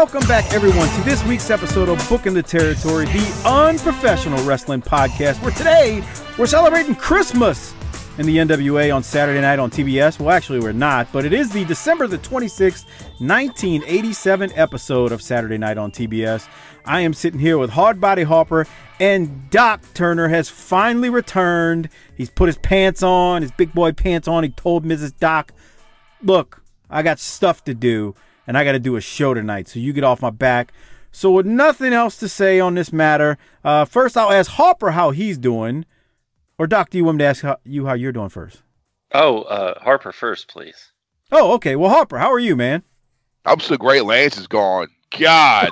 Welcome back, everyone, to this week's episode of Booking the Territory, the unprofessional wrestling podcast, where today we're celebrating Christmas in the NWA on Saturday night on TBS. Well, actually, we're not, but it is the December the 26th, 1987 episode of Saturday Night on TBS. I am sitting here with Hardbody Harper, and Doc Turner has finally returned. He's put his pants on, his big boy pants on. He told Mrs. Doc, Look, I got stuff to do and I got to do a show tonight, so you get off my back. So, with nothing else to say on this matter, uh, first I'll ask Harper how he's doing. Or, Doc, do you want me to ask how, you how you're doing first? Oh, uh, Harper first, please. Oh, okay. Well, Harper, how are you, man? I'm so great. Lance is gone. God.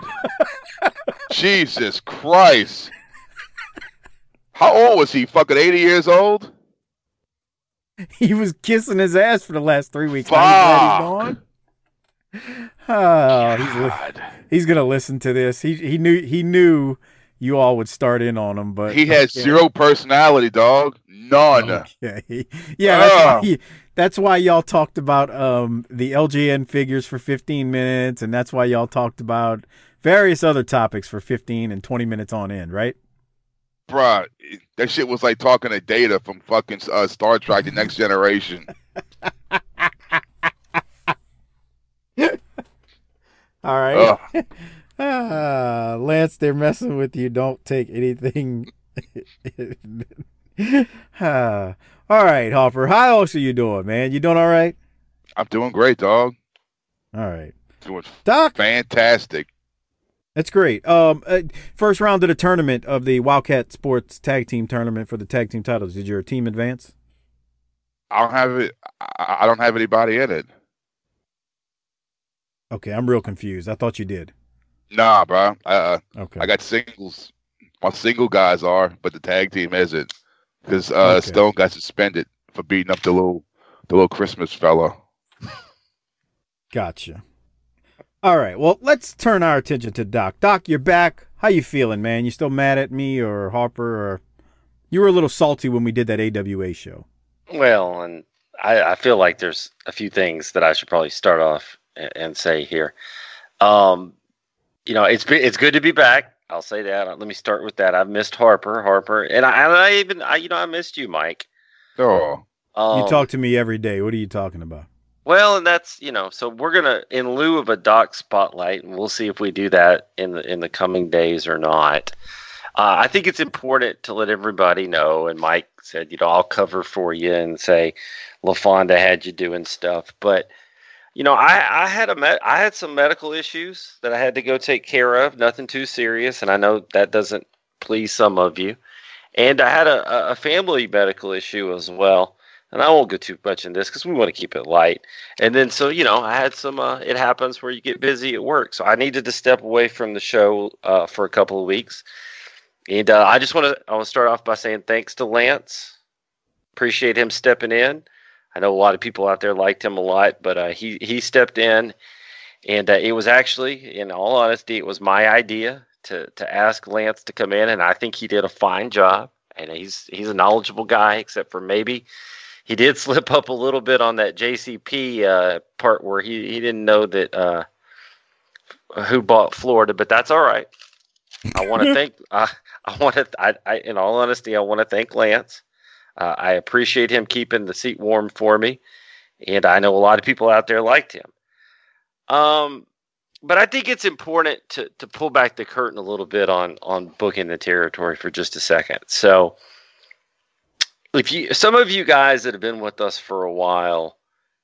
Jesus Christ. How old was he? Fucking 80 years old? He was kissing his ass for the last three weeks. Fuck. Now he's glad he's gone. Oh, he's li- he's gonna listen to this. He he knew he knew you all would start in on him, but He has okay. zero personality, dog. None. Okay, yeah, that's Oh. why, that's why y'all talked about um the LJN figures for 15 minutes, and that's why y'all talked about various other topics for 15 and 20 minutes on end, right? Bruh, that shit was like talking to Data from fucking uh, Star Trek The Next Generation. All right, ah, Lance, they're messing with you. Don't take anything. Ah, all right, Hopper, how else are you doing, man? You doing all right? I'm doing great, dog. All right, Doing Doc. fantastic. That's great. Um, uh, first round of the tournament of the Wildcat Sports Tag Team Tournament for the tag team titles. Did your team advance? I don't have it. I I don't have anybody in it. Okay, I'm real confused. I thought you did. Nah, bro. Uh, Okay. I got singles. My single guys are, but the tag team isn't. Because uh, Okay. Stone got suspended for beating up the little, the little Christmas fella. Gotcha. All right. Well, let's turn our attention to Doc. Doc, you're back. How you feeling, man? You still mad at me or Harper or you were a little salty when we did that AWA show? Well, and I, I feel like there's a few things that I should probably start off and, and say here. Um, you know, it's it's good to be back. I'll say that. Let me start with that. I've missed Harper, Harper, and I, and I even, I, you know, I missed you, Mike. Oh, Um, you talk to me every day. What are you talking about? Well, and that's you know, so we're gonna in lieu of a doc spotlight, and we'll see if we do that in the in the coming days or not. Uh, I think it's important to let everybody know. And Mike said, you know, I'll cover for you and say, LaFonda had you doing stuff, but you know, I I had a I had some medical issues that I had to go take care of. Nothing too serious, and I know that doesn't please some of you. And I had a, a- a family medical issue as well. And I won't go too much in this because we want to keep it light. And then, so you know, I had some. Uh, it happens where you get busy at work, so I needed to step away from the show uh, for a couple of weeks. And uh, I just want to. I want to start off by saying thanks to Lance. Appreciate him stepping in. I know a lot of people out there liked him a lot, but uh, he he stepped in, and uh, it was actually, in all honesty, it was my idea to to ask Lance to come in, and I think he did a fine job. And he's he's a knowledgeable guy, except for maybe he did slip up a little bit on that JCP uh, part where he, he didn't know that uh, who bought Florida, but that's all right. I want to thank I I want to I, I in all honesty I want to thank Lance. Uh, I appreciate him keeping the seat warm for me, and I know a lot of people out there liked him. Um, but I think it's important to to pull back the curtain a little bit on on booking the territory for just a second. So, if you some of you guys that have been with us for a while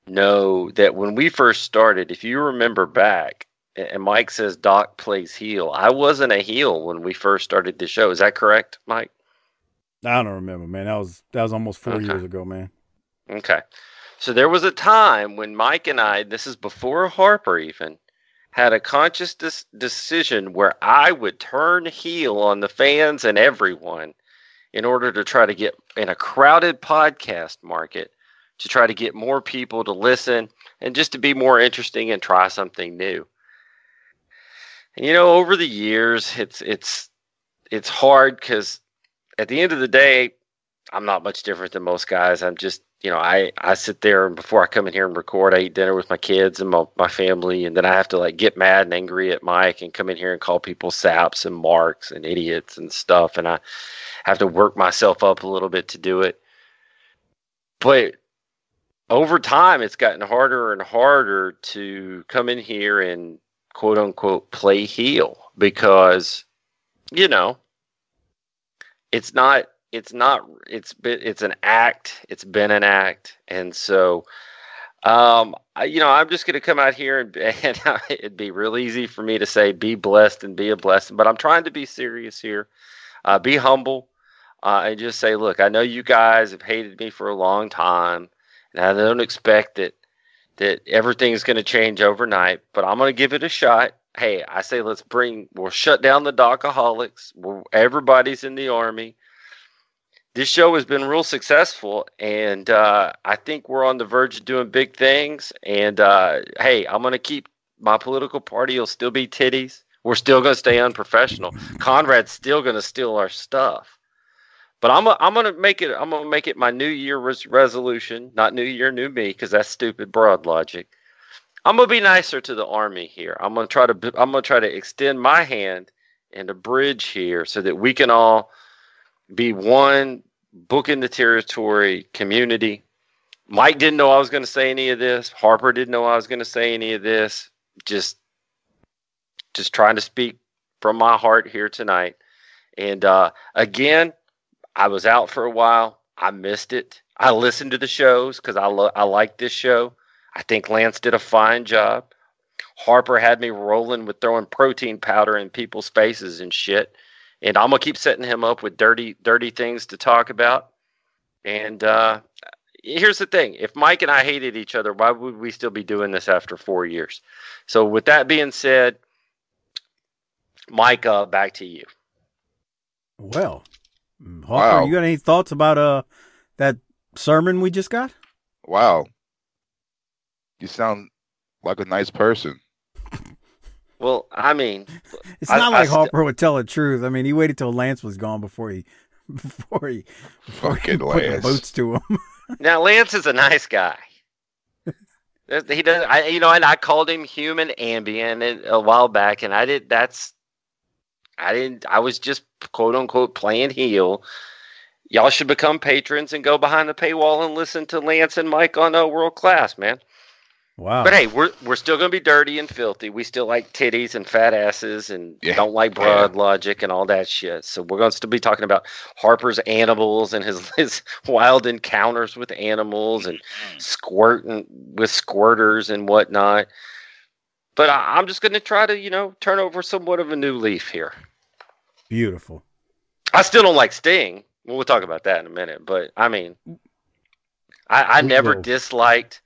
know that when we first started, if you remember back, and Mike says Doc plays heel. I wasn't a heel when we first started the show. Is that correct, Mike? I don't remember, man. That was that was almost four Okay. years ago, man. Okay. So there was a time when Mike and I, this is before Harper even, had a conscious dis- decision where I would turn heel on the fans and everyone in order to try to get in a crowded podcast market to try to get more people to listen and just to be more interesting and try something new. And you know, over the years, it's it's it's hard because at the end of the day, I'm not much different than most guys. I'm just, you know, I, I sit there and before I come in here and record, I eat dinner with my kids and my, my family. And then I have to like get mad and angry at Mike and come in here and call people saps and marks and idiots and stuff. And I have to work myself up a little bit to do it. But over time, it's gotten harder and harder to come in here and quote unquote play heel because, you know, it's not it's not it's been it's an act it's been an act. And so um I, you know i'm just going to come out here and, and it'd be real easy for me to say be blessed and be a blessing but i'm trying to be serious here. Uh, be humble uh, and just say look i know you guys have hated me for a long time and i don't expect that that everything's going to change overnight but i'm going to give it a shot hey i say let's bring we'll shut down the dockaholics we're, everybody's in the army this show has been real successful, and uh, I think we're on the verge of doing big things. And uh, hey, I'm going to keep my political party will still be titties. We're still going to stay unprofessional. Conrad's still going to steal our stuff. But I'm i I'm to make it I'm to make it my New Year res- resolution, not New Year, new me, because that's stupid broad logic. I'm to be nicer to the army here. I'm to try to I'm to try to extend my hand and a bridge here so that we can all be one booking the territory community. Mike didn't know I was going to say any of this. Harper didn't know I was going to say any of this. Just, just trying to speak from my heart here tonight. And uh, again, I was out for a while. I missed it. I listened to the shows because I lo- I like this show. I think Lance did a fine job. Harper had me rolling with throwing protein powder in people's faces and shit and I'm gonna keep setting him up with dirty, dirty things to talk about. And uh, here's the thing: if Mike and I hated each other, why would we still be doing this after four years? So, with that being said, Mike, uh, back to you. Well, Harper, Wow. you got any thoughts about uh that sermon we just got? Wow. You sound like a nice person. Well, I mean, It's I- not I like st- Harper would tell the truth. I mean, he waited till Lance was gone before he before he, before he Fucking put the Lance. boots to him. now Lance is a nice guy. He does, I you know, and I called him human ambient a while back, and I did. That's, I didn't. I was just quote unquote playing heel. Y'all should become patrons and go behind the paywall and listen to Lance and Mike on uh, World Class, man. Wow. But hey, we're we're still gonna be dirty and filthy. We still like titties and fat asses and Yeah. don't like broad logic and all that shit. So we're gonna still be talking about Harper's animals and his his wild encounters with animals and mm-hmm. squirting with squirters and whatnot. But I, I'm just gonna try to you know turn over somewhat of a new leaf here. Beautiful. I still don't like Sting. Well, we'll talk about that in a minute. But I mean, I, I never disliked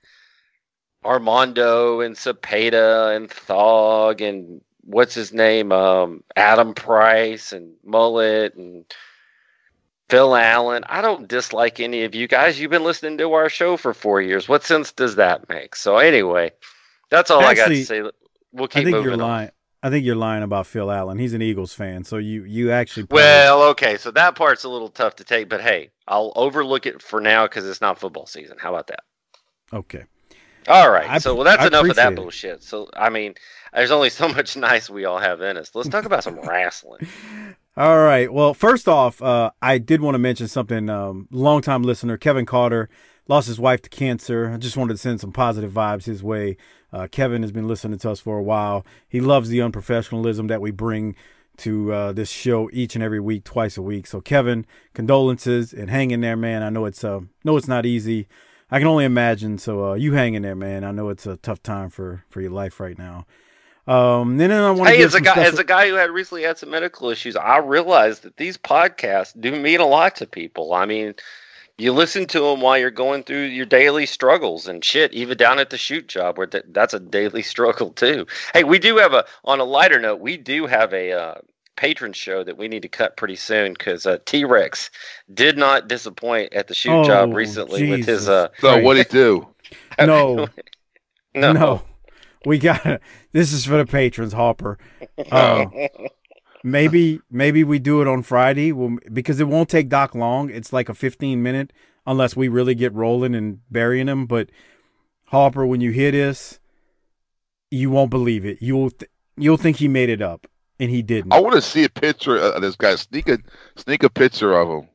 Armando and Cepeda and Thog and what's his name, um, Adam Price and Mullet and Phil Allen. I don't dislike any of you guys. You've been listening to our show for four years. What sense does that make? So anyway, that's all I got to say. We'll keep I think moving you're on. lying. I think you're lying about Phil Allen. He's an Eagles fan, so you you actually probably- Well, okay, so that part's a little tough to take, but hey, I'll overlook it for now because it's not football season. How about that? okay. All right, I- so well, that's I enough of that it. bullshit. So I mean, there's only so much nice we all have in us. Let's talk about some wrestling. All right. Well, first off, uh, I did want to mention something. Um, longtime listener Kevin Carter lost his wife to cancer. I just wanted to send some positive vibes his way. Uh, Kevin has been listening to us for a while. He loves the unprofessionalism that we bring to uh, this show each and every week, twice a week. So, Kevin, condolences and hang in there, man. I know it's uh, know it's not easy. I can only imagine. So, uh, you hang in there, man. I know it's a tough time for for your life right now. Um, then I want to hey, as a guy, special- as a guy who had recently had some medical issues, I realized that these podcasts do mean a lot to people. I mean, you listen to them while you're going through your daily struggles and shit, even down at the shoot job where th- that's a daily struggle too. Hey, we do have a on a lighter note, we do have a uh, patron show that we need to cut pretty soon because uh, T Rex did not disappoint at the shoot oh, job recently Jesus. with his. Uh, so what did he do? no, no, no. We got it. this is for the patrons, Hopper. Uh, maybe maybe we do it on Friday because it won't take Doc long. It's like a 15 minute unless we really get rolling and burying him. But Hopper, when you hear this, you won't believe it. You'll th- you'll think he made it up, and he didn't. I want to see a picture of this guy. Sneak a sneak a picture of him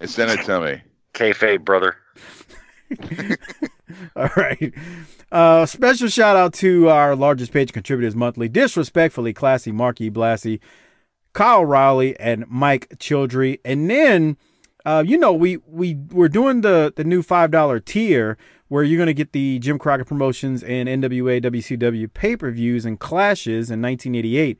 and send it to me. Kayfabe, brother. All right. Uh, special shout out to our largest page contributors monthly. Disrespectfully classy Marky Blassie, Kyle Riley, and Mike Childry. And then, uh, you know, we we we're doing the the new five dollar tier where you're going to get the Jim Crockett promotions and NWA WCW pay per views and clashes in 1988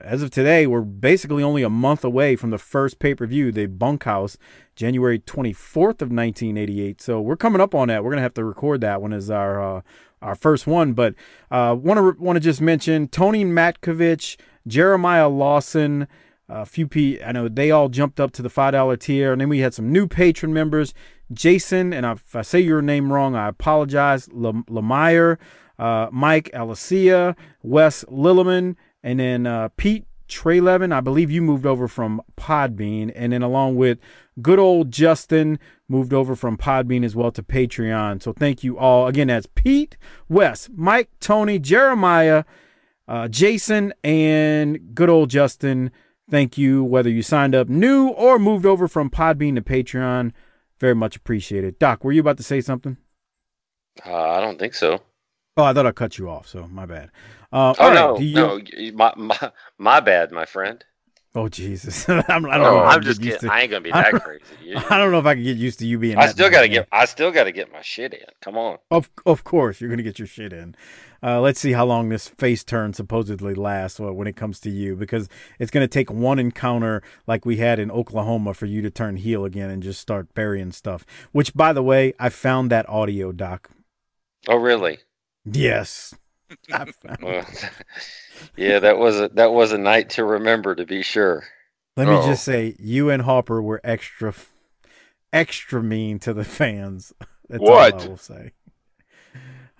as of today, we're basically only a month away from the first pay per view, the Bunkhouse, January 24th of 1988. So we're coming up on that. We're gonna have to record that one as our uh, our first one. But want to want to just mention Tony Matkovich, Jeremiah Lawson. A few P, I know they all jumped up to the five dollar tier, and then we had some new patron members. Jason, and if I say your name wrong, I apologize. Lemire, uh, Mike Alicia, Wes Lilliman, and then uh, Pete Trelevin, I believe you moved over from Podbean, and then along with good old Justin moved over from Podbean as well to Patreon. So thank you all. Again, that's Pete, Wes, Mike, Tony, Jeremiah, uh, Jason, and good old Justin. Thank you, whether you signed up new or moved over from Podbean to Patreon. Very much appreciated. Doc, were you about to say something? Uh, I don't think so. Oh, I thought I cut you off, so my bad. Uh, oh no, you... no, my, my my bad, my friend. Oh Jesus! I'm, I don't oh, know. I'm just kidding. To... I ain't gonna be that I crazy. I don't know if I can get used to you being. I still gotta get. I still gotta get my shit in. Come on. Of of course, you're gonna get your shit in. Uh, let's see how long this face turn supposedly lasts uh, when it comes to you, because it's gonna take one encounter like we had in Oklahoma for you to turn heel again and just start burying stuff. Which, by the way, I found that audio doc. Oh really? Yes. well, yeah, that was a that was a night to remember, to be sure. Let me just say, you and Hopper were extra, extra mean to the fans. That's what? all I will say.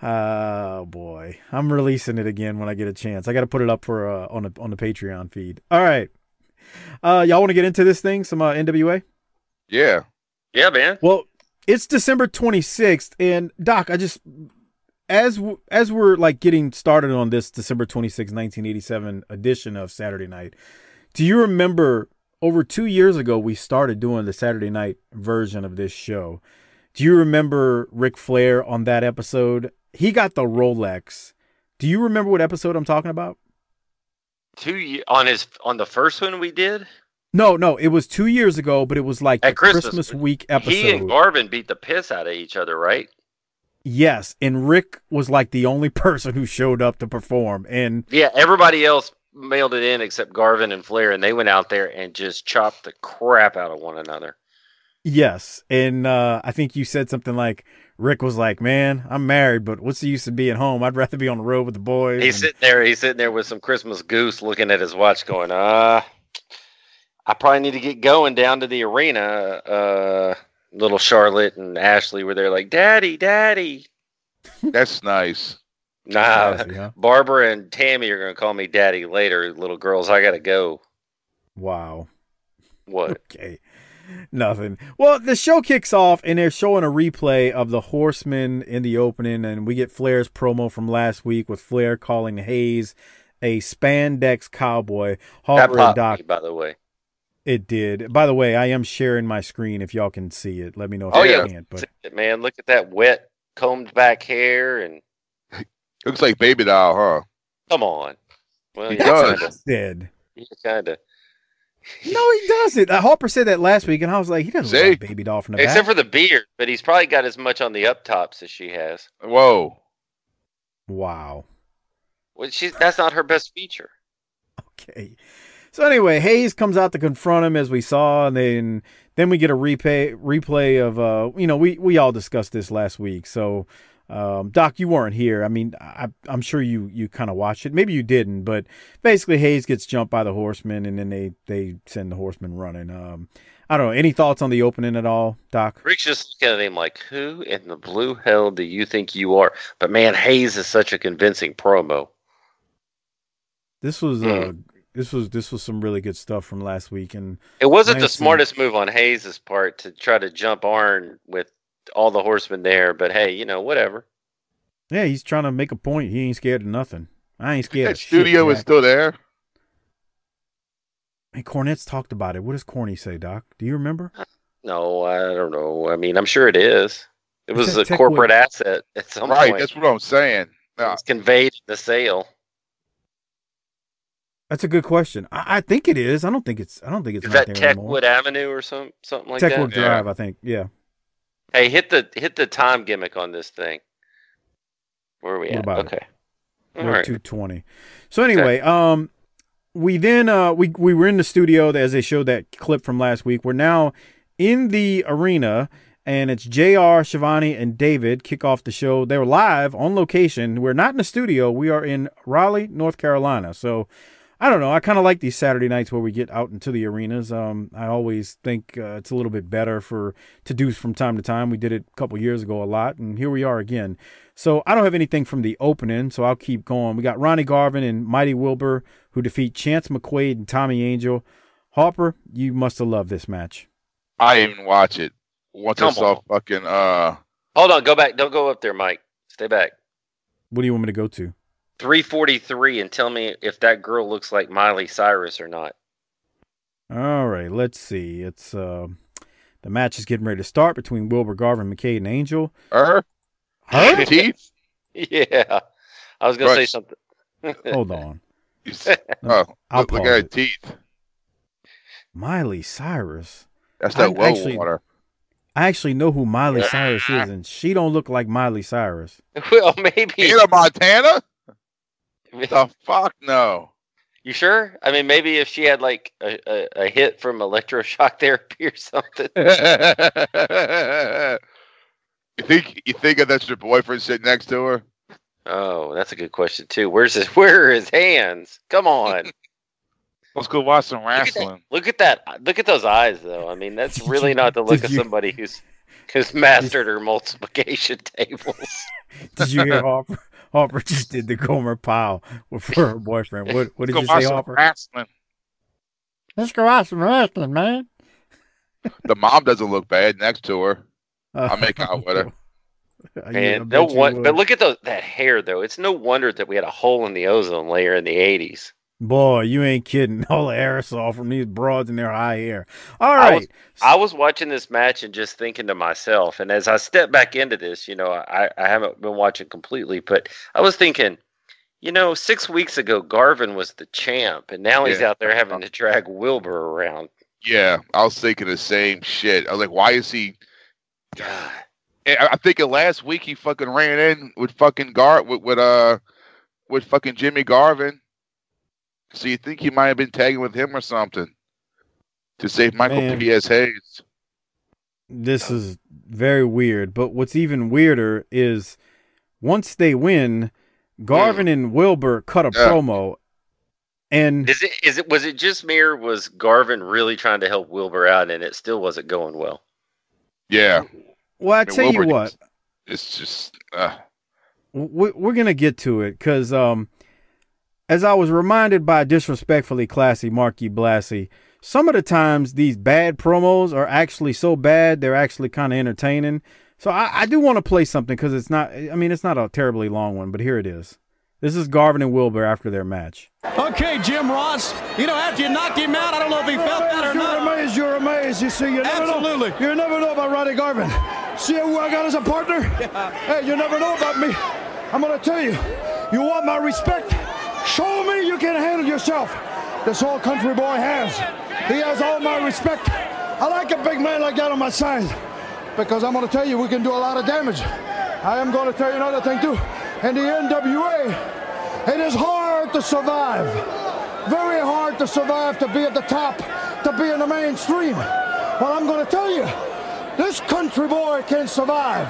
Oh boy, I'm releasing it again when I get a chance. I got to put it up for uh, on the on the Patreon feed. All right, uh, y'all want to get into this thing? Some uh, NWA? Yeah, yeah, man. Well, it's December 26th, and Doc, I just as as we're like getting started on this December 26, 1987 edition of Saturday Night, do you remember over 2 years ago we started doing the Saturday night version of this show. Do you remember Ric Flair on that episode? He got the Rolex. Do you remember what episode I'm talking about? 2 on his on the first one we did? No, no, it was 2 years ago, but it was like At Christmas, Christmas week episode. He and Garvin beat the piss out of each other, right? Yes, and Rick was like the only person who showed up to perform, and yeah, everybody else mailed it in except Garvin and Flair, and they went out there and just chopped the crap out of one another. Yes, and uh, I think you said something like Rick was like, "Man, I'm married, but what's the use of being home? I'd rather be on the road with the boys." He's and... sitting there. He's sitting there with some Christmas goose, looking at his watch, going, "Ah, uh, I probably need to get going down to the arena." Uh, little Charlotte and Ashley were there like, Daddy, Daddy. That's nice. Nah, nice, yeah. Barbara and Tammy are gonna call me Daddy later. Little girls, I gotta go. Wow. What? Okay. Nothing. Well, the show kicks off and they're showing a replay of the Horsemen in the opening, and we get Flair's promo from last week with Flair calling Hayes a spandex cowboy. That Harper and popped Doc, me, by the way. It did. By the way, I am sharing my screen if y'all can see it. Let me know if Oh, you yeah. can't. But Man, look at that wet, combed back hair, and Looks like baby doll, huh? come on. Well, He yeah, does. kinda, dead. yeah, kinda. No, he doesn't. Uh, Harper said that last week, and I was like, he doesn't See? look like baby doll from the Except back. for the beard, but he's probably got as much on the up tops as she has. Whoa. wow. Well, she's that's not her best feature. Okay. So anyway, Hayes comes out to confront him as we saw, and then then we get a replay replay of uh you know we we all discussed this last week. So um, Doc, you weren't here. I mean, I, I'm sure you you kind of watched it. Maybe you didn't, but basically Hayes gets jumped by the horsemen, and then they they send the horsemen running. Um, I don't know. Any thoughts on the opening at all, Doc? Rick's just looking at him like, "Who in the blue hell do you think you are?" But man, Hayes is such a convincing promo. This was uh this was this was some really good stuff from last week, and It wasn't the Lance and- smartest move on Hayes's part to try to jump Arn with all the horsemen there, but hey, you know, whatever. yeah, he's trying to make a point. He ain't scared of nothing. I ain't scared That of shit. studio is still there. Hey, Cornette's talked about it. What does Corny say, Doc? Do you remember? No, I don't know. I mean, I'm sure it is. It was a a Techwood- corporate asset at some Right, point. that's what I'm saying. Now, It's conveyed in the sale. That's a good question. I, I think it is. I don't think it's. I don't think it's Is not that there anymore. Techwood Avenue or some something like Techwood that? Yeah. Drive, I think. Yeah. Hey, hit the hit the time gimmick on this thing. Where are we What at? about it? okay. We're right. 220. So anyway, um, we then uh we we were in the studio as they showed that clip from last week. We're now in the arena. And it's JR, Schiavone, and David kick off the show. They were live on location. We're not in the studio. We are in Raleigh, North Carolina. So I don't know. I kind of like these Saturday nights where we get out into the arenas. Um, I always think uh, it's a little bit better for to do from time to time. We did it a couple years ago a lot, and here we are again. So I don't have anything from the opening, so I'll keep going. We got Ronnie Garvin and Mighty Wilbur who defeat Chance McQuade and Tommy Angel. Harper, you must have loved this match. I didn't even watch it. Once I Come saw on. fucking uh Hold on, go back. Don't go up there, Mike. Stay back. What do you want me to go to? 343 and tell me if that girl looks like Miley Cyrus or not. All right, let's see. It's uh, the match is getting ready to start between Wilbur Garvin, McQuade, and Angel. her Her? teeth. Yeah. I was going to say something. Hold on. Oh, I'll look, look pause at her it. teeth. Miley Cyrus. That's I that well actually- water. I actually know who Miley Cyrus is, and she don't look like Miley Cyrus. well, maybe. Hannah Montana? The fuck no. You sure? I mean, maybe if she had like a, a, a hit from electroshock therapy or something. you think you think that's your boyfriend sitting next to her? Oh, that's a good question too. Where's his? Where are his hands? Come on. Let's go watch some Look at, that, wrestling. look at that. Look at those eyes, though. I mean, that's really not the look of somebody who's who's mastered her multiplication tables. Did you hear Harper? Harper just did the Gomer Pyle with her boyfriend. What, what did Let's you say, some Harper? wrestling. Let's go watch some wrestling, man. The mom doesn't look bad next to her. Uh, I'll make out with her. Yeah, And no one, but look at those that hair though. It's no wonder that we had a hole in the ozone layer in the '80s. Boy, you ain't kidding. All the aerosol from these broads in their high hair. All right. I was- I was watching this match and just thinking to myself, and as I step back into this, you know, I, I haven't been watching completely, but I was thinking, you know, six weeks ago Garvin was the champ, and now he's Yeah. out there having to drag Wilbur around. Yeah, I was thinking the same shit. I was like, why is he? God. I I think last week he fucking ran in with fucking Gar with, with uh with fucking Jimmy Garvin. So you think he might have been tagging with him or something to save Michael Man. P.S. Hayes? this is very weird. But what's even weirder is once they win, Garvin and Wilbur cut a Yeah. promo, and Is it is it was it just me or was Garvin really trying to help Wilbur out and it still wasn't going well? Yeah, well, I mean, tell you Wilbur what, just- it's just uh, we- we're gonna get to it because um, as I was reminded by disrespectfully classy Marky Blassie, some of the times these bad promos are actually so bad they're actually kind of entertaining. So I, I do want to play something because it's not. I mean, it's not a terribly long one, but here it is. This is Garvin and Wilbur after their match. Okay, Jim Ross. You know, after you knocked him out, I don't know if he felt that or you're not. amazed, you're amazed. You see, you never Absolutely. know. You never know about Ronnie Garvin. See who I got as a partner? Hey, you never know about me. I'm gonna tell you. You want my respect? Show me you can handle yourself. This whole country boy has. He has all my respect. I like a big man like that on my side because I'm gonna tell you we can do a lot of damage. I am gonna tell you another thing too. In the NWA, it is hard to survive. Very hard to survive, to be at the top, to be in the mainstream. Well, I'm going to tell you, this country boy can survive.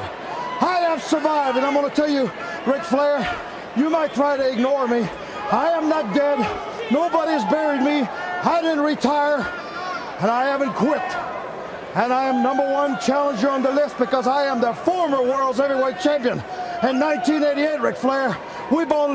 I have survived, and I'm going to tell you, Ric Flair, you might try to ignore me. I am not dead. Nobody has buried me. I didn't retire, and I haven't quit. And I am number one challenger on the list because I am the former world's heavyweight champion. In 1988, Ric Flair, we're going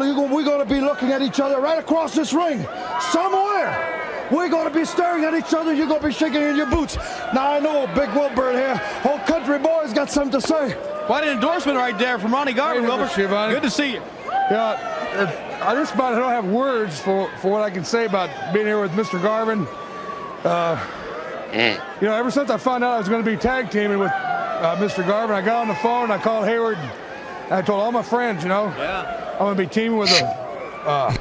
to be looking at each other right across this ring. Somewhere. We're going to be staring at each other. You're going to be shaking in your boots. Now, I know Big Wilbur here, whole country boy's got something to say. Quite an endorsement right there from Ronnie Garvin, Hey, Wilbur. Good to see you. Yeah, it- I just about don't have words for, for what I can say about being here with Mr. Garvin. Uh, You know, ever since I found out I was going to be tag teaming with uh, Mr. Garvin, I got on the phone, I called Hayward, and I told all my friends, you know, Yeah. I'm going to be teaming with a, uh,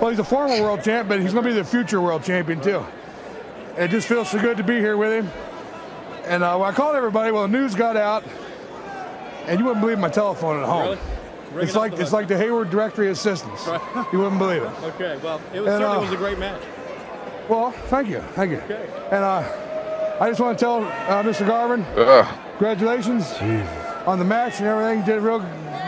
well, he's a former world champ, but he's going to be the future world champion too. It just feels so good to be here with him. And uh, when I called everybody, well, the news got out, and you wouldn't believe my telephone at home. Really? Ringing It's off like the it's like the Hayward Directory Assistance. Right. You wouldn't believe it. Okay, well, it was, And, certainly uh, was a great match. Well, thank you, thank you. Okay. And uh, I just want to tell uh, Mr. Garvin, Ugh. congratulations on the match and everything. Did real,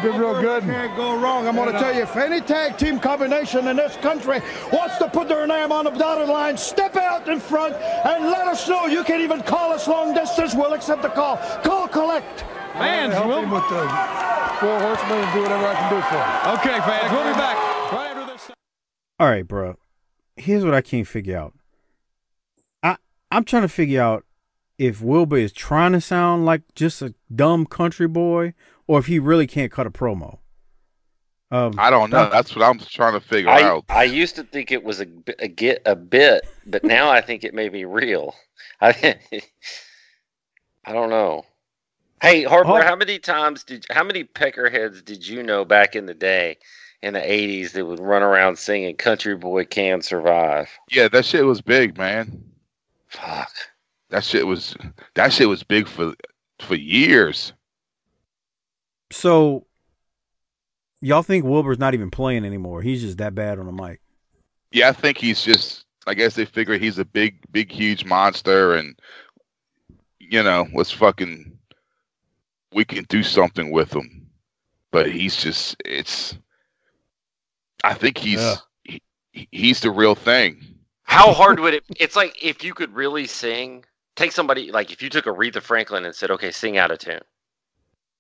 did real good. Can't go wrong. I'm going to tell you, if any tag team combination in this country wants to put their name on the dotted line, step out in front and let us know. You can even call us long distance. We'll accept the call. Call collect. Fans, help we'll- him with the four horsemen and do whatever I can do for him. Okay, fans, we'll be back right after this. All right, bro. Here's what I can't figure out. I I'm trying to figure out if Wilbur is trying to sound like just a dumb country boy, or if he really can't cut a promo. Um, I don't know. That's what I'm trying to figure I, out. I used to think it was a, a get a bit, but now I think it may be real. I I don't know. Hey Harper, Oh. how many times did how many peckerheads did you know back in the day in the '80s that would run around singing "Country Boy Can Survive"? Yeah, that shit was big, man. Fuck. That shit was that shit was big for for years. so y'all think Wilbur's not even playing anymore? He's just that bad on the mic. Yeah, I think he's just. I guess they figure he's a big, big, huge monster, and you know, let's fucking. We can do something with him, but he's just. It's. I think he's. Yeah. He, he's the real thing. How hard would it? It's like if you could really sing. Take somebody like if you took Aretha Franklin and said, "Okay, sing out of tune."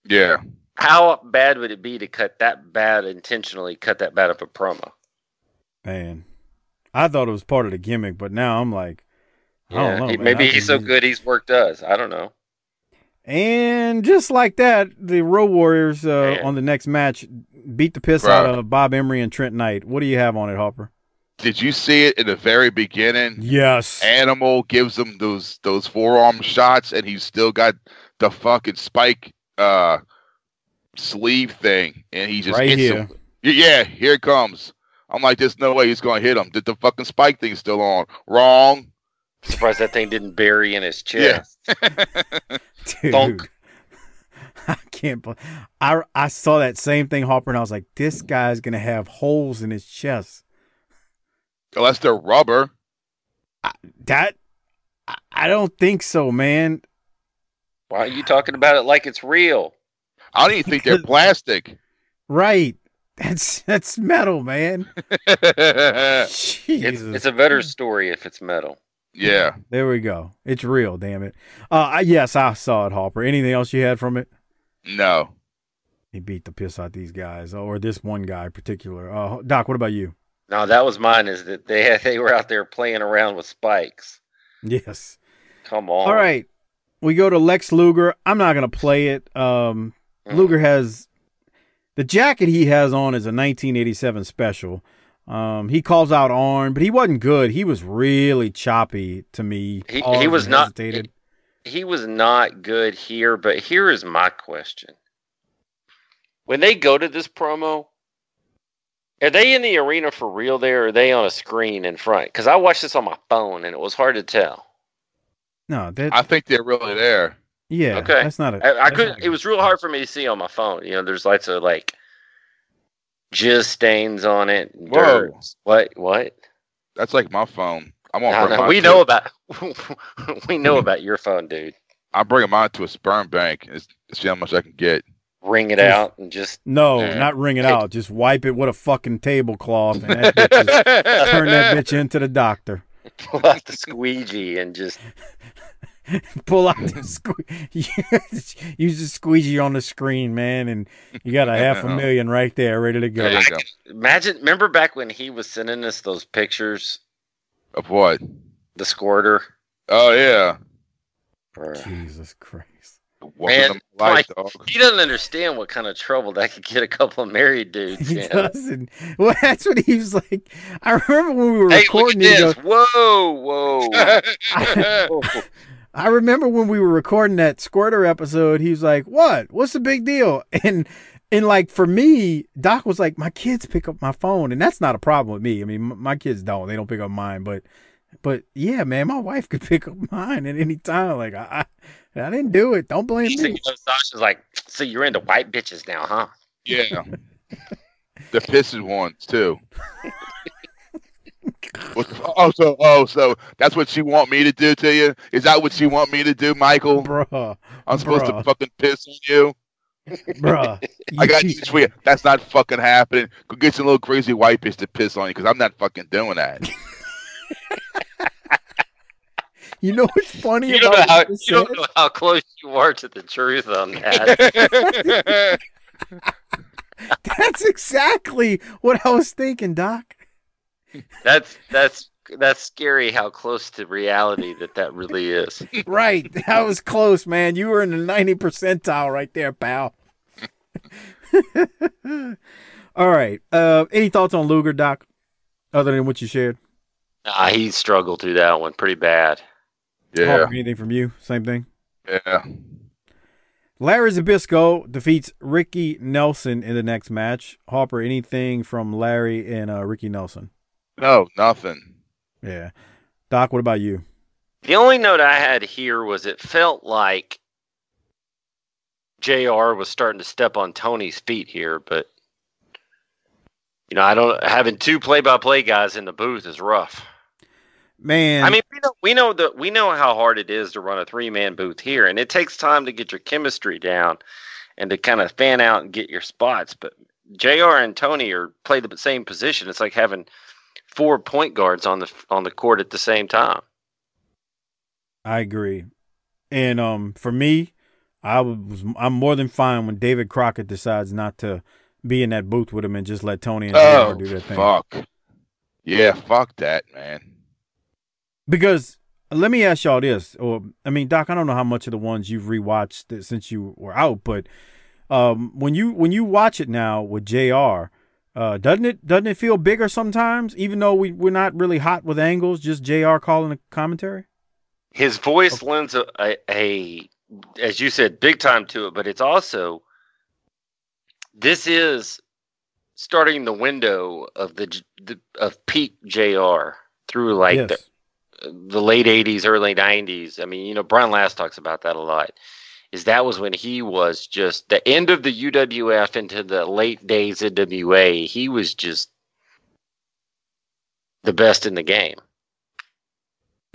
Yeah. How bad would it be to cut that bad intentionally? Cut that bad of a promo? Man, I thought it was part of the gimmick, but now I'm like, I Yeah, don't know. he- man. maybe I he's so good he's worked us. I don't know. And just like that, the Road Warriors uh, on the next match beat the piss Bro. out of Bob Emery and Trent Knight. What do you have on it, Harper? Did you see it in the very beginning? Yes. Animal gives him those those forearm shots, and he's still got the fucking spike uh sleeve thing, and he just Right hits here. him. Yeah, here it comes. I'm like, there's no way he's gonna hit him. Did the fucking spike thing still on? Wrong. Surprised that thing didn't bury in his Yeah. chest. Dude. Thunk. I can't. bel I I saw that same thing, Harper, and I was like, this guy's gonna have holes in his chest. Unless they're rubber. That I, I don't think so, man. Why are you talking about it like it's real? I don't even think they're plastic. Right? That's that's metal, man. It's, Jesus. it's a better story if it's metal. Yeah. there we go. It's real. Damn it. Uh, I- yes, I saw it, Hopper. Anything else you had from it? No. He beat the piss out these guys, or this one guy in particular. Uh, Doc, what about you? No, that was mine. Is that they they were out there playing around with spikes? Yes. Come on. All right. We go to Lex Luger. I'm not gonna play it. Um, Mm. Luger has The jacket he has on is a 1987 special. Um, he calls out Arn, but he wasn't good. He was really choppy to me. He, he was and not. hesitated. He was not good here, but here is my question. When they go to this promo, are they in the arena for real there, or are they on a screen in front? Because I watched this on my phone and it was hard to tell. No, that I think they're really there. yeah. Okay. that's not a. I, I that's could. not It was real hard for me to see on my phone. You know, there's lots of like jizz stains on it. Whoa. dirt. What? What? That's like my phone. I'm No, no, we to- know about. we know about your phone, dude. I bring bringing mine to a sperm bank. It's, it's see how much I can get. Ring it Just- out and just No, Yeah. not wring it Hey. out. Just wipe it with a fucking tablecloth and that bitch is, turn that bitch into the doctor. pull out the squeegee and just. Pull out the sque- use the squeegee on the screen, man, and you got a half a million right there, ready to go. There you go. Imagine, remember back when he was sending us those pictures, Of what? the squirter. Oh yeah. Bruh. Jesus Christ. Man, to life, like, dog. He doesn't understand what kind of trouble that could get a couple of married dudes He in. doesn't. Well, that's what he was like. I remember when we were Hey, look at recording. this! goes, Whoa, whoa! Whoa. I remember when we were recording that Squirter episode, he was like, "What? What's the big deal?" And and like for me, Doc was like, "My kids pick up my phone, and that's not a problem with me. I mean, my kids don't; they don't pick up mine. But, but yeah, man, my wife could pick up mine at any time. Like I, I, I didn't do it. Don't blame So, you me. know, Sasha's like, so you're into white bitches now, huh? Yeah. the pissing ones too. What- oh, so oh, so that's what she want me to do to you? Is that what she want me to do, Michael? Bruh, I'm supposed bruh. to fucking piss on you. bruh. I got You- news for you. That's not fucking happening. Go get some little crazy white bitch to piss on you because I'm not fucking doing that. You know what's funny You don't, about know how, you you don't know how close you are to the truth on that. That's exactly what I was thinking, Doc. That's that's that's scary how close to reality that that really is. Right. That was close, man. You were in the 90 percentile right there, pal. All right. Uh, any thoughts on Luger, Doc, other than what you shared? Nah, he struggled through that one pretty bad. yeah, Harper, anything from you? Same thing. yeah. Larry Zbyszko defeats Ricky Nelson in the next match. Harper, anything from Larry and uh, Ricky Nelson? No, nothing. Yeah. Doc, what about you? The only note I had here was it felt like JR was starting to step on Tony's feet here, but you know, I don't having two play-by-play guys in the booth is rough. Man, I mean, we know we know that we know how hard it is to run a three-man booth here, and it takes time to get your chemistry down and to kind of fan out and get your spots. But Jr. and Tony are play the same position. It's like having four point guards on the on the court at the same time. I agree. And um, for me, I was I'm more than fine when David Crockett decides not to be in that booth with him and just let Tony and JR Oh, do their thing. fuck. Yeah, fuck that, man. Because let me ask y'all this, or I mean, Doc, I don't know how much of the ones you've rewatched that- since you were out, but um, when you when you watch it now with Jr. Uh, doesn't it doesn't it feel bigger sometimes, even though we we're not really hot with angles, just Jr. calling the commentary? his voice lends a, a, a as you said big time to it but it's also this is starting the window of the, the of peak jr through like yes. the, the late 80s early 90s i mean you know brian last talks about that a lot is that was when he was just the end of the uwf into the late days of nwa he was just the best in the game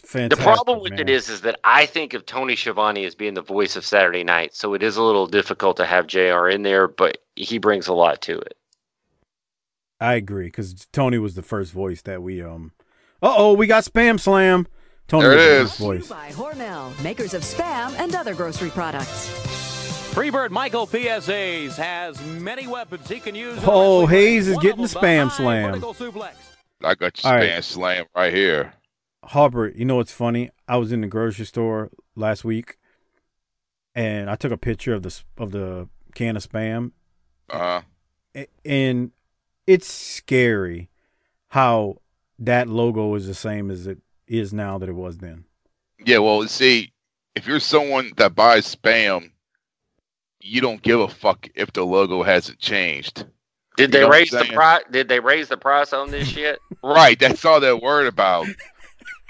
Fantastic, the problem with man. it is, is that I think of Tony Schiavone as being the voice of Saturday Night, so it is a little difficult to have Jr. in there, but he brings a lot to it. I agree because Tony was the first voice that we um. Uh oh, we got spam slam. Tony There was it the is. first voice. By Hormel, makers of spam and other grocery products. Freebird Michael P.S. Hayes has many weapons he can use. Oh. Hayes is getting of the spam slam. vertical suplex. I got your All right. spam slam right here. Harper, you know what's funny? I was in the grocery store last week, and I took a picture of the of the can of spam, Uh, A- and it's scary how that logo is the same as it is now that it was then. Yeah, well, see, if you're someone that buys spam, you don't give a fuck if the logo hasn't changed. Did You they know what I'm raise the price? Did they raise the price on this shit? Right, that's all they're worried about.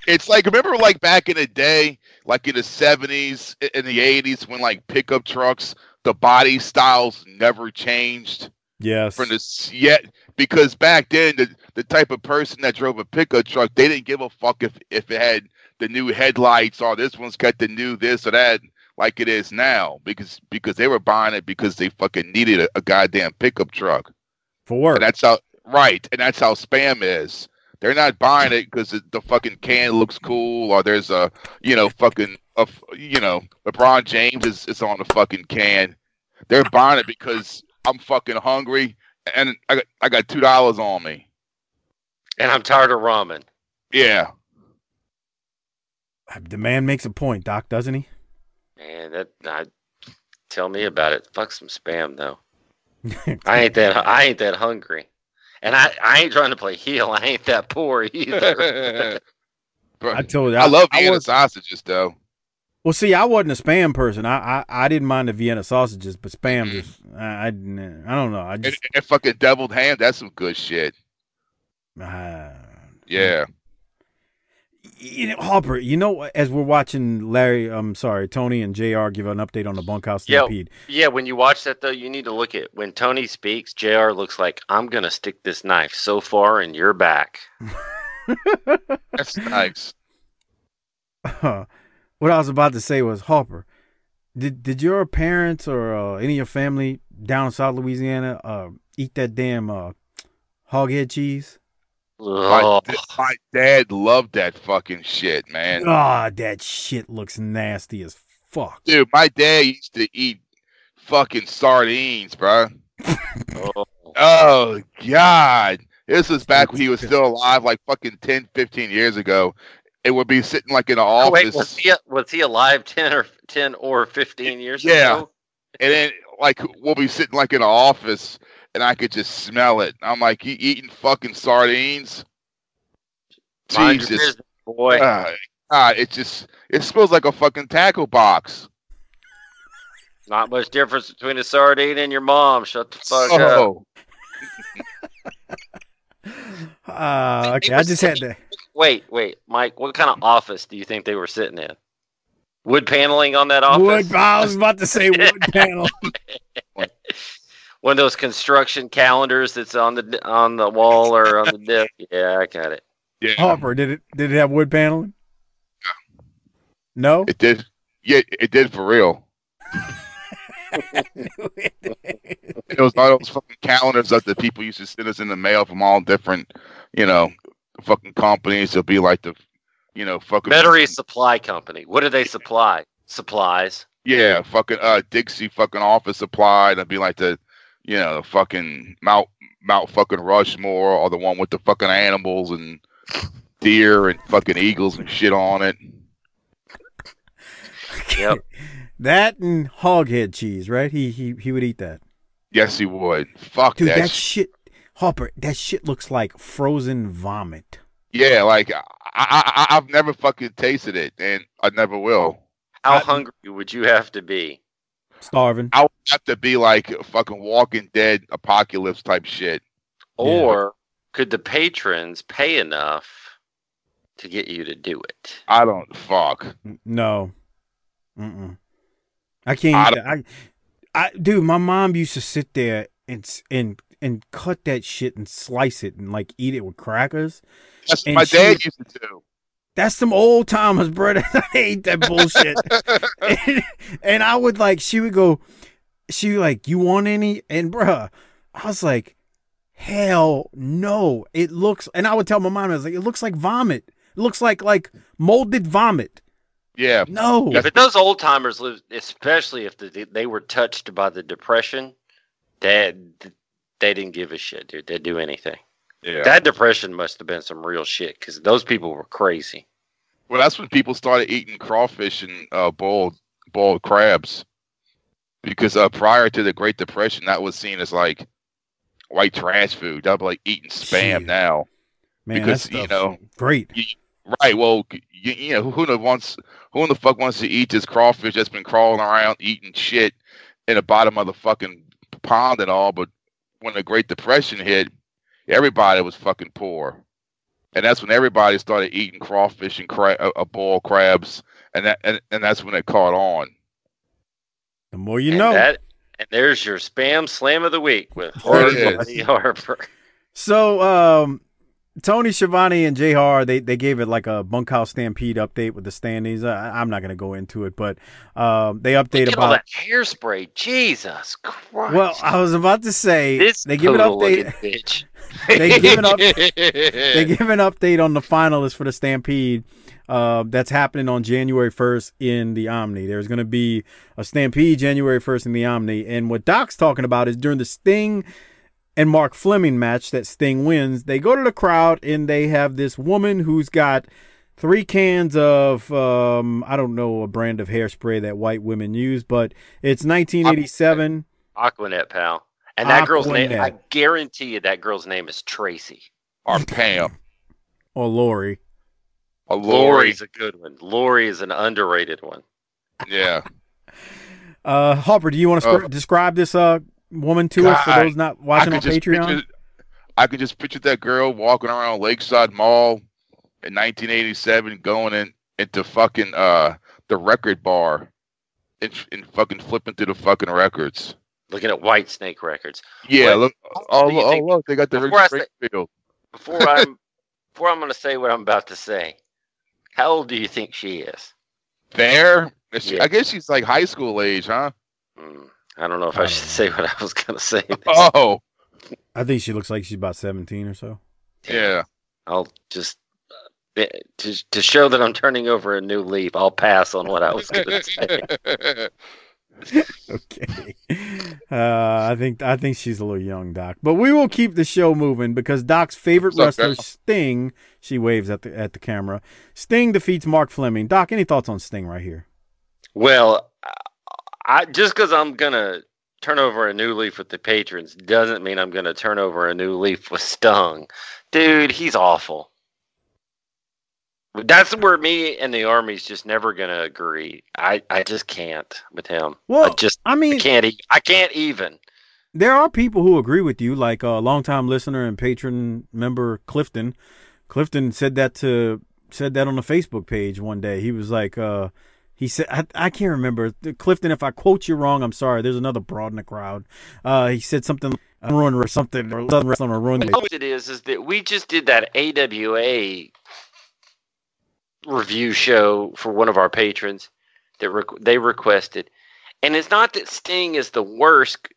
It's like remember like back in the day, like in the seventies, in the eighties, when like pickup trucks, the body styles never changed Yes. from this yet because back then the, the type of person that drove a pickup truck, they didn't give a fuck if if it had the new headlights or this one's got the new this or that like it is now because because they were buying it because they fucking needed a, a goddamn pickup truck. For work. And that's how right, and that's how spam is. They're not buying it because the fucking can looks cool, or there's a you know fucking a you know LeBron James is, is on the fucking can. They're buying it because I'm fucking hungry and I got I got two dollars on me. And I'm tired of ramen. Yeah, uh, the man makes a point, Doc, doesn't he? Man, that I, tell me about it. Fuck some spam though. I ain't that I ain't that hungry. And I, I ain't trying to play heel. I ain't that poor either. Bro, I told you. I love I was- sausages though. Well, see, I wasn't a spam person. I I, I didn't mind the Vienna sausages, but spam Mm-hmm. just I, I I don't know. I just and fucking deviled ham, that's some good shit. uh, Yeah. you know, Harper. You know, as we're watching Larry, I'm sorry, Tony and Jr. give an update on the bunkhouse Yeah. stampede. yeah, when you watch that though, you need to look at when Tony speaks, JR looks like I'm gonna stick this knife so far in your back. That's nice. what I was about to say was Harper. Did did your parents or uh, any of your family down in South Louisiana uh, eat that damn uh, hoghead cheese? My, Oh, my dad loved that fucking shit, man. Ah, that shit looks nasty as fuck. Dude, my dad used to eat fucking sardines, bro. oh. Oh God. This was back when he was still alive, like fucking 10, 15 years ago. It would be sitting like in the Oh, office. wait, was he was he alive ten or ten or fifteen years Yeah. ago? and then like we'll be sitting like in an office and I could just smell it. I'm like, you eating fucking sardines? Mind Jesus. business, boy. Ah, ah, it just it smells like a fucking tackle box. Not much difference between a sardine and your mom. Shut the fuck up. Oh, Ah, okay. I just had to. Wait, wait, Mike. What kind of office do you think they were sitting in? Wood paneling on that office? Wood. I was about to say wood panel. One of those construction calendars that's on the on the wall or on the desk. Yeah, I got it. yeah. Harper, did it did it have wood paneling? No. It did. Yeah, it did for real. It was all those fucking calendars that the people used to send us in the mail from all different, you know, fucking companies. It'll be like the, you know, fucking Battery supply company. What do they supply? Supplies. Yeah, fucking uh Dixie fucking office supply. It'd be like the, you know, the fucking Mount Mount fucking Rushmore or the one with the fucking animals and deer and fucking eagles and shit on it. Yep. That and hoghead cheese, right? He he he would eat that. Yes, he would. Fuck Dude, that. that sh- shit, Harper, that shit looks like frozen vomit. yeah, like I, I, I I've never fucking tasted it, and I never will. How I- hungry would you have to be? Starving. I would have to be like a fucking Walking Dead apocalypse type shit. Yeah. Or could the patrons pay enough to get you to do it? I don't fuck. No. Mm-mm. I can't I. I, I, dude, my mom used to sit there and and and cut that shit and slice it and like eat it with crackers. That's what And my she dad used to do. That's some old timers, brother. I hate that bullshit. and, and I would like, she would go, she like, you want any? And bruh, I was like, hell no. It looks, and I would tell my mom, I was like, it looks like vomit. It looks like like molded vomit. Yeah, No. Yeah, but those old timers live, especially if the, they were touched by the depression, they they didn't give a shit, dude. They'd do anything. yeah. That depression must have been some real shit because those people were crazy. Well, that's when people started eating crawfish and uh, boiled boiled crabs, because uh, prior to the Great Depression, that was seen as like white trash food. That'll be like eating spam Shit. now. Man, because that you know, great. right? Well, you, you know, who, who wants who in the fuck wants to eat this crawfish that's been crawling around eating shit in the bottom of the fucking pond and all? But when the Great Depression hit, everybody was fucking poor, and that's when everybody started eating crawfish and cra- uh, uh, boiled crabs, and that and, and that's when it caught on. The more you and know. That, and there's your spam slam of the week with There it Hard is. Body Harper. So, um, Tony Schiavone and Har, they, they gave it like a bunkhouse stampede update with the standings. I, I'm not going to go into it, but um, they update Get all about. that hairspray. Jesus Christ. Well, I was about to say this they give an update. bitch. they give an up. they give an update on the finalists for the Stampede. Uh, that's happening on January 1st in the Omni. There's going to be a Stampede January 1st in the Omni, and what Doc's talking about is during the Sting and Mark Fleming match that Sting wins. They go to the crowd and they have this woman who's got three cans of um, I don't know a brand of hairspray that white women use, but it's 1987. Aquanet, pal. And that girl's name, I guarantee you that girl's name is Tracy. Or Pam. or Lori. Or Lori's a good one. Lori is an underrated one. Yeah. Uh, Harper, do you want to Oh. describe this uh woman to us for those not watching I on Patreon? Picture, I could just picture that girl walking around Lakeside Mall in 1987, going in into fucking uh the record bar, and, and fucking flipping through the fucking records. Looking at Whitesnake Records. Yeah, What- look. how Oh, old oh, think- look, they got the Rick Before I say, Before I'm, before I'm gonna say what I'm about to say, how old do you think she is? There, Is she- Yeah. I guess she's like high school age, huh? Hmm, I don't know if I, should say what I was gonna say. Oh, I think she looks like she's about 17 or so. yeah. I'll just uh, to to show that I'm turning over a new leaf. I'll pass on what I was gonna say. okay. Uh, I think I think she's a little young, Doc. But we will keep the show moving because Doc's favorite What's wrestler, girl? Sting, she waves at the at the camera. Sting defeats Mark Fleming. Doc, any thoughts on Sting right here? Well, I just because I'm gonna turn over a new leaf with the patrons doesn't mean I'm gonna turn over a new leaf with Stung. Dude, he's awful. That's where me and the army's just never gonna agree. I, I just can't with him. Well, I just I mean, I can't e- I can't even. there are people who agree with you, like a longtime listener and patron member Clifton. Clifton said that to said that on the Facebook page one day. He was like, uh, he said, I, I can't remember Clifton. If I quote you wrong, I'm sorry. There's another broad in the crowd. Uh, he said something, I'm ruin or something, or Southern Wrestling or ruin. What it is is that we just did that AWA review show for one of our patrons that requ- they requested, and it's not that Sting is the worst.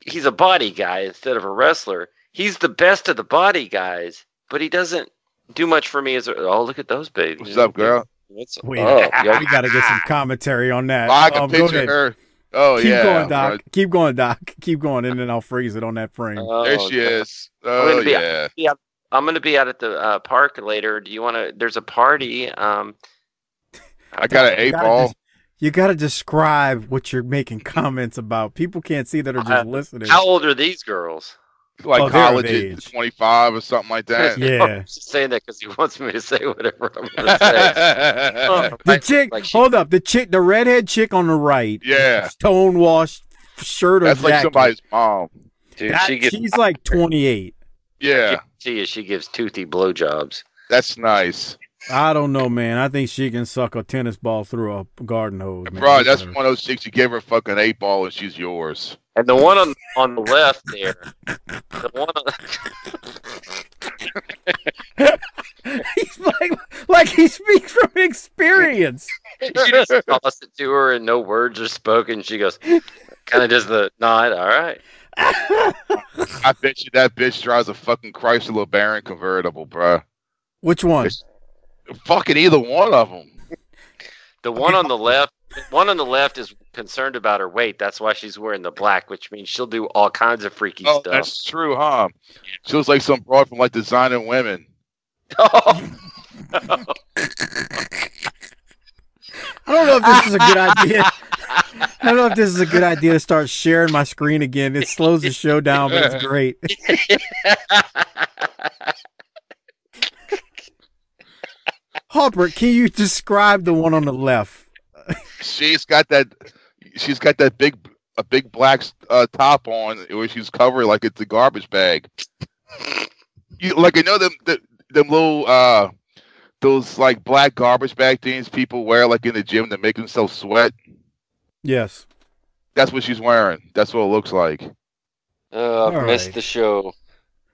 He's a body guy instead of a wrestler. He's the best of the body guys, but he doesn't do much for me as a. Oh, look at those babies! What's up, girl? What's, Wait, oh, yeah. we got to get some commentary on that. I can Um, go picture her. Oh Keep yeah, going, Doc. right. Keep going, Doc. Keep going, and then I'll freeze it on that frame. Oh, there she God. is. I'm Oh gonna be- yeah. Yeah, I'm gonna be out at the uh, park later. Do you want to? There's a party. Um, I got an You eight gotta ball. des- you got to describe what you're making comments about. People can't see that are just Uh, listening. how old are these girls? Like Oh, college at 25 or something like that. Yeah. I'm just saying that because he wants me to say whatever I'm gonna say. Oh, The like- chick, like she- hold up, the chick, the redhead chick on the right, yeah. stone washed shirt or That's like somebody's mom. dude, That- she gives. she's like 28. Yeah, See, she gives toothy blowjobs. that's nice. I don't know, man. I think she can suck a tennis ball through a garden hose. Man. Bro, that's at her. one of those chicks you give her a fucking eight ball and she's yours. And the one on on the left there, the one on, He's like, like he speaks from experience. she just tossed it to her and no words are spoken. She goes, kind of does the nod. All right. I bet you that bitch drives a fucking Chrysler LeBaron convertible, bro. Which one? Fucking either one of them. The one on the left, one on the left is concerned about her weight. That's why she's wearing the black, which means she'll do all kinds of freaky Oh, stuff. that's true, huh? She looks like some broad from like designing women. I don't know if this is a good idea. I don't know if this is a good idea to start sharing my screen again. It slows the show down, but it's great. Harper, can you describe the one on the left? she's got that. She's got that big, a big black uh, top on where she's covered like it's a garbage bag. You like I know them, the, them little, uh, those like black garbage bag things people wear like in the gym to make themselves sweat. Yes, That's what she's wearing. That's what it looks like. I All missed right. the show.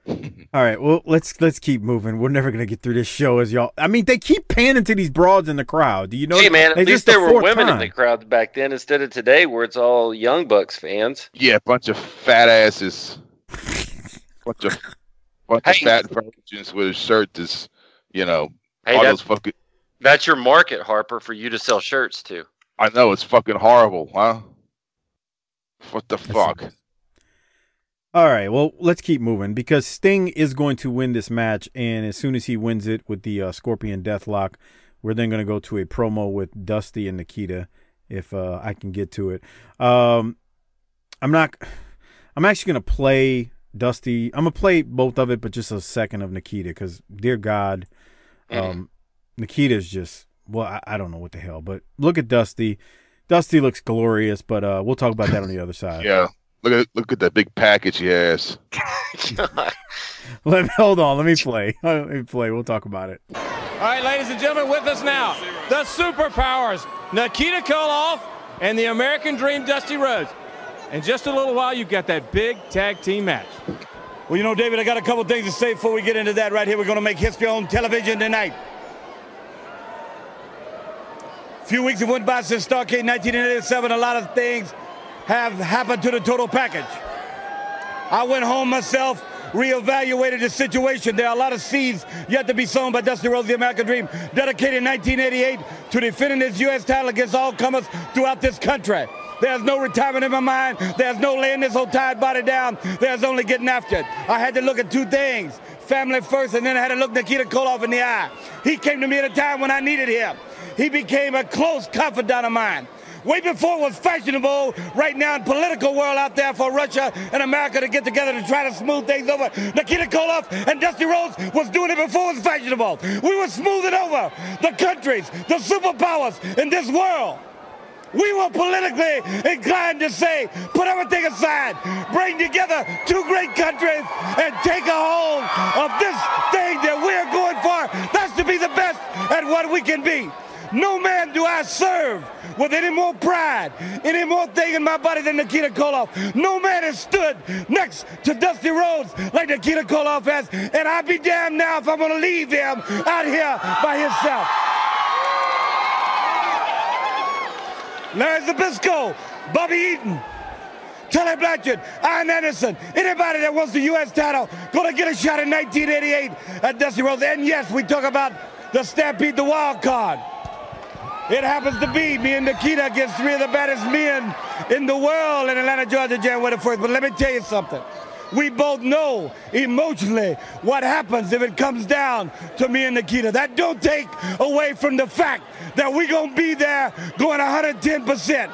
All right, well let's let's keep moving. We're never gonna get through this show as y'all. I mean, they keep panning to these broads in the crowd. Do you know? hey man, at they least just the there were fourth women in the crowd back then instead of today where it's all Young Bucks fans. Yeah, bunch of fat asses. bunch of bunch of Hey. fat virgins with a shirt that's, you know, Hey, all that's, those fucking. that's your market, Harper, for you to sell shirts to. I know it's fucking horrible, huh? What the fuck? All right, well, let's keep moving because Sting is going to win this match, and as soon as he wins it with the uh, Scorpion Deathlock, we're then going to go to a promo with Dusty and Nikita, if uh, I can get to it. Um, I'm not. I'm actually going to play Dusty. I'm going to play both of it, but just a second of Nikita because, dear God, um, Nikita's just. Well, I, I don't know what the hell, but look at Dusty. Dusty looks glorious, but uh, we'll talk about that on the other side. Yeah. Look at look at that big package he has. Let me hold on. Let me play. Let me play. We'll talk about it. All right, ladies and gentlemen, with us now, the superpowers, Nikita Koloff and the American Dream, Dusty Rhodes. In just a little while, you've got that big tag team match. Well, you know, David, I got a couple things to say before we get into that right here. We're going to make history on television tonight. A few weeks have went by since Starcade 1987. A lot of things have happened to the total package. I went home myself, reevaluated the situation. There are a lot of seeds yet to be sown by Dusty Rhodes, the American Dream, dedicated in 1988 to defending his U.S. title against all comers throughout this country. There's no retirement in my mind. There's no laying this whole tired body down. There's only getting after it. I had to look at two things family first, and then I had to look Nikita Koloff in the eye. He came to me at a time when I needed him. He became a close confidant of mine. Way before it was fashionable, right now in political world out there for Russia and America to get together to try to smooth things over. Nikita Koloff and Dusty Rhodes was doing it before it was fashionable. We were smoothing over the countries, the superpowers in this world. We were politically inclined to say, put everything aside, bring together two great countries, and take a hold of this thing that we're going for. That's to be the best at what we can be. No man do I serve with any more pride, any more thing in my body than Nikita Koloff. No man has stood next to Dusty Rhodes like Nikita Koloff has, and I'd be damned now if I'm going to leave him out here by himself. Larry Zbyszko, Bobby Eaton, Tully Blanchard, Arn Anderson, anybody that wants the U.S. title, gonna get a shot in 1988 at Dusty Rhodes. And yes, we talk about the Stampede, the wild card. It happens to be me and Nikita against three of the baddest men in the world in Atlanta, Georgia, January 1st. But let me tell you something. We both know emotionally what happens if it comes down to me and Nikita. That don't take away from the fact that we're going to be there going 110%.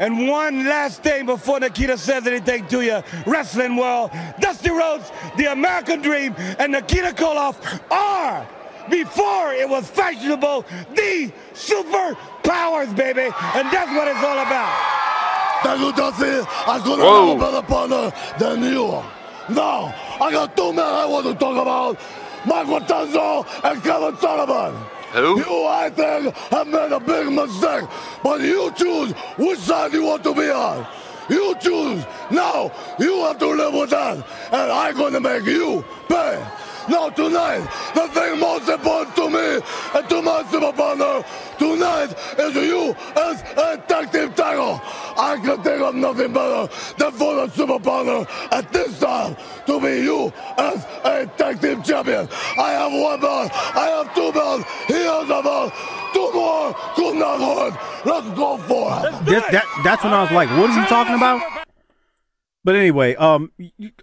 And one last thing before Nikita says anything to you, wrestling world, Dusty Rhodes, the American Dream, and Nikita Koloff are, before it was fashionable, the super powers, baby. And that's what it's all about. Thank you, Dusty. I couldn't have a better partner than you. Now, I got two men I want to talk about. Michael Tanzo and Kevin Sullivan. Who? You, I think, have made a big mistake, but you choose which side you want to be on. You choose. Now, you have to live with that, and I'm going to make you pay. Now, tonight, the thing most important to me and to my super partner tonight is you as a tag team title. I can think of nothing better than for the super partner at this time to be you as a tag team champion. I have one belt, I have two belts, he has a belt, two more could not hurt. Let's go for it. That, that, that's when I was like, what is he talking about? But anyway, um,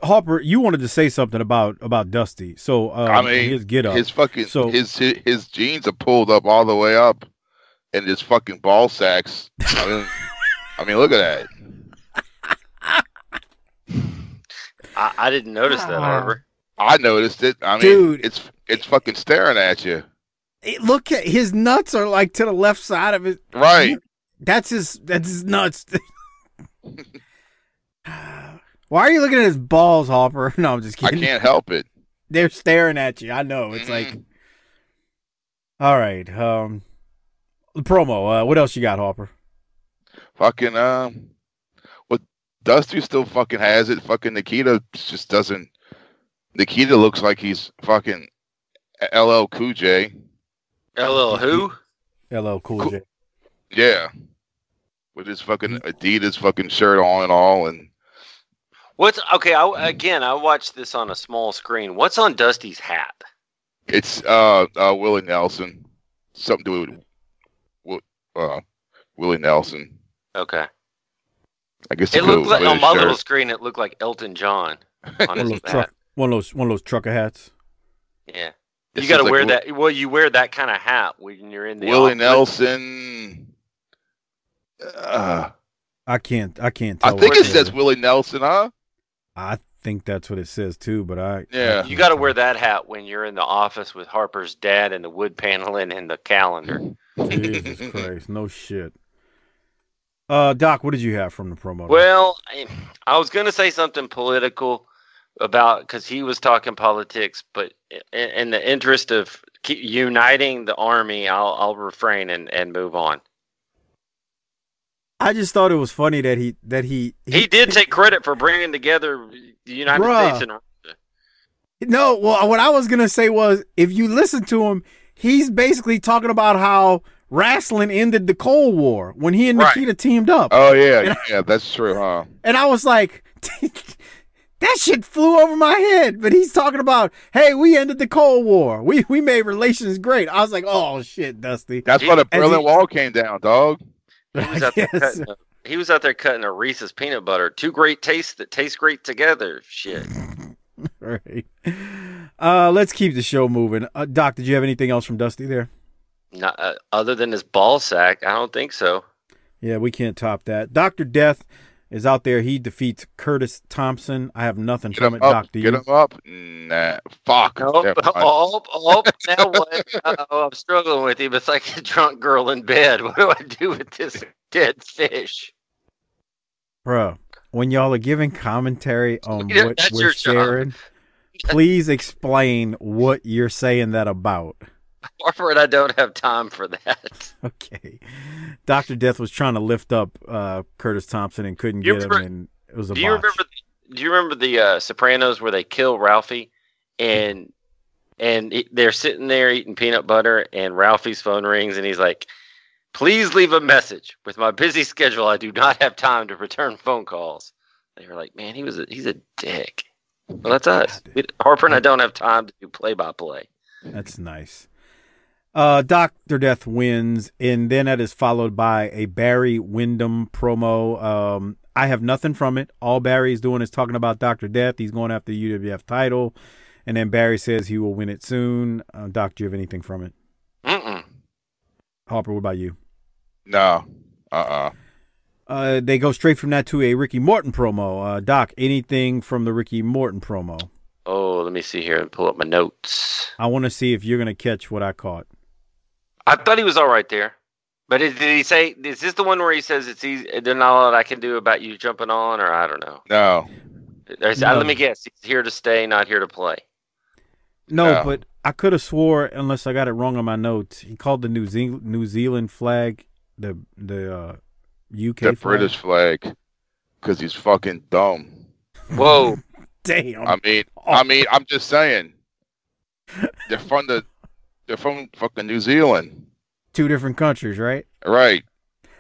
Harper, you wanted to say something about about Dusty. So um, I mean, his get up, his fucking So his his his jeans are pulled up all the way up. and his fucking ball sacks. I mean, I mean, look at that. I, I didn't notice that, Harper. I noticed it. I mean, Dude. it's it's fucking staring at you. It- look at his nuts are like to the left side of it. Right. That's his. That's his nuts. Why are you looking at his balls, Hopper? No, I'm just kidding. I can't help it. They're staring at you. I know. It's like. All right. Um, the promo. Uh, what else you got, Hopper? Fucking um, what Dusty still fucking has it. Fucking Nikita just doesn't. Nikita looks like he's fucking LL Cool J. LL who? LL Cool J. Yeah, with his fucking Adidas fucking shirt on and all, and What's okay? I, again, I watched this on a small screen. What's on Dusty's hat? it's uh, uh Willie Nelson. Something to do with uh, Willie Nelson. Okay. I guess It looked like on my shirt. little screen. It looked like Elton John on One of his those hat. truck. One of those. One of those trucker hats. Yeah. You got to says, like, wear that. Well, you wear that kind of hat when you're in the Willie office. Nelson. Uh, I can't. I can't I think it says Willie Nelson, huh? I think that's what it says too. But I. Yeah. You got to wear that hat when you're in the office with Harper's dad and the wood paneling and the calendar. Jesus Christ! No shit. Uh, Doc, what did you have from the promo? Well, I, I was going to say something political about because he was talking politics, but in, in the interest of uniting the army, I'll I'll refrain and, and move on. I just thought it was funny that he that he He did take credit for bringing together the United Bruh. States and No, well, what I was gonna say was, if you listen to him, he's basically talking about how wrestling ended the Cold War when he and Right. Nikita teamed up. Oh yeah, yeah, that's true, huh? And I was like, that shit flew over my head. But he's talking about, hey, we ended the Cold War. We we made relations great. I was like, oh shit, Dusty. That's why the As Berlin he- Wall came down, dog. He was out there cutting. A, he was out there cutting a Reese's peanut butter. Two great tastes that taste great together. Shit. Right. Uh, let's keep the show moving. Uh, Doc, did you have anything else from Dusty there? Not, uh, other than his ball sack, I don't think so. Yeah, we can't top that. Doctor Death is out there. He defeats Curtis Thompson. I have nothing Get from it, up. Doc. Get you? him up. Nah, fuck. Oh, Never oh, oh, now what? Oh, I'm struggling with him. It's like a drunk girl in bed. What do I do with this dead fish? Bro, when y'all are giving commentary on Yeah, what we're your job. sharing, please explain what you're saying that about. Harper and I don't have time for that. Okay. Doctor Death was trying to lift up uh, Curtis Thompson and couldn't You get him, and it was a Do you remember? The, do you remember the uh, Sopranos where they kill Ralphie and and it- they're sitting there eating peanut butter and Ralphie's phone rings and he's like, "Please leave a message. With my busy schedule, I do not have time to return phone calls." They were like, "Man, he was a, he's a dick." Well, that's us. Harper and I don't have time to do play by play. That's nice. Uh, Doctor Death wins, and then that is followed by a Barry Windham promo. Um, I have nothing from it. All Barry's doing is talking about Doctor Death. He's going after the UWF title, and then Barry says he will win it soon. Uh, Doc, do you have anything from it? Mm-mm. Harper, what about you? No. Uh-uh. Uh, they go straight from that to a Ricky Morton promo. Uh, Doc, anything from the Ricky Morton promo? Oh, let me see here and pull up my notes. I want to see if you're going to catch what I caught. I thought he was all right there. But is, did he say, is this the one where he says it's easy, there's not a lot I can do about you jumping on, or I don't know? No. Or No. Let me guess. He's here to stay, not here to play. No, No. but I could have swore, unless I got it wrong on my notes, he called the New Zealand New Zealand flag the the uh, UK The flag. British flag. Because he's fucking dumb. Whoa. Damn. I mean, I mean, I'm just saying. They're from the, they're from fucking New Zealand, Two different countries, right? right?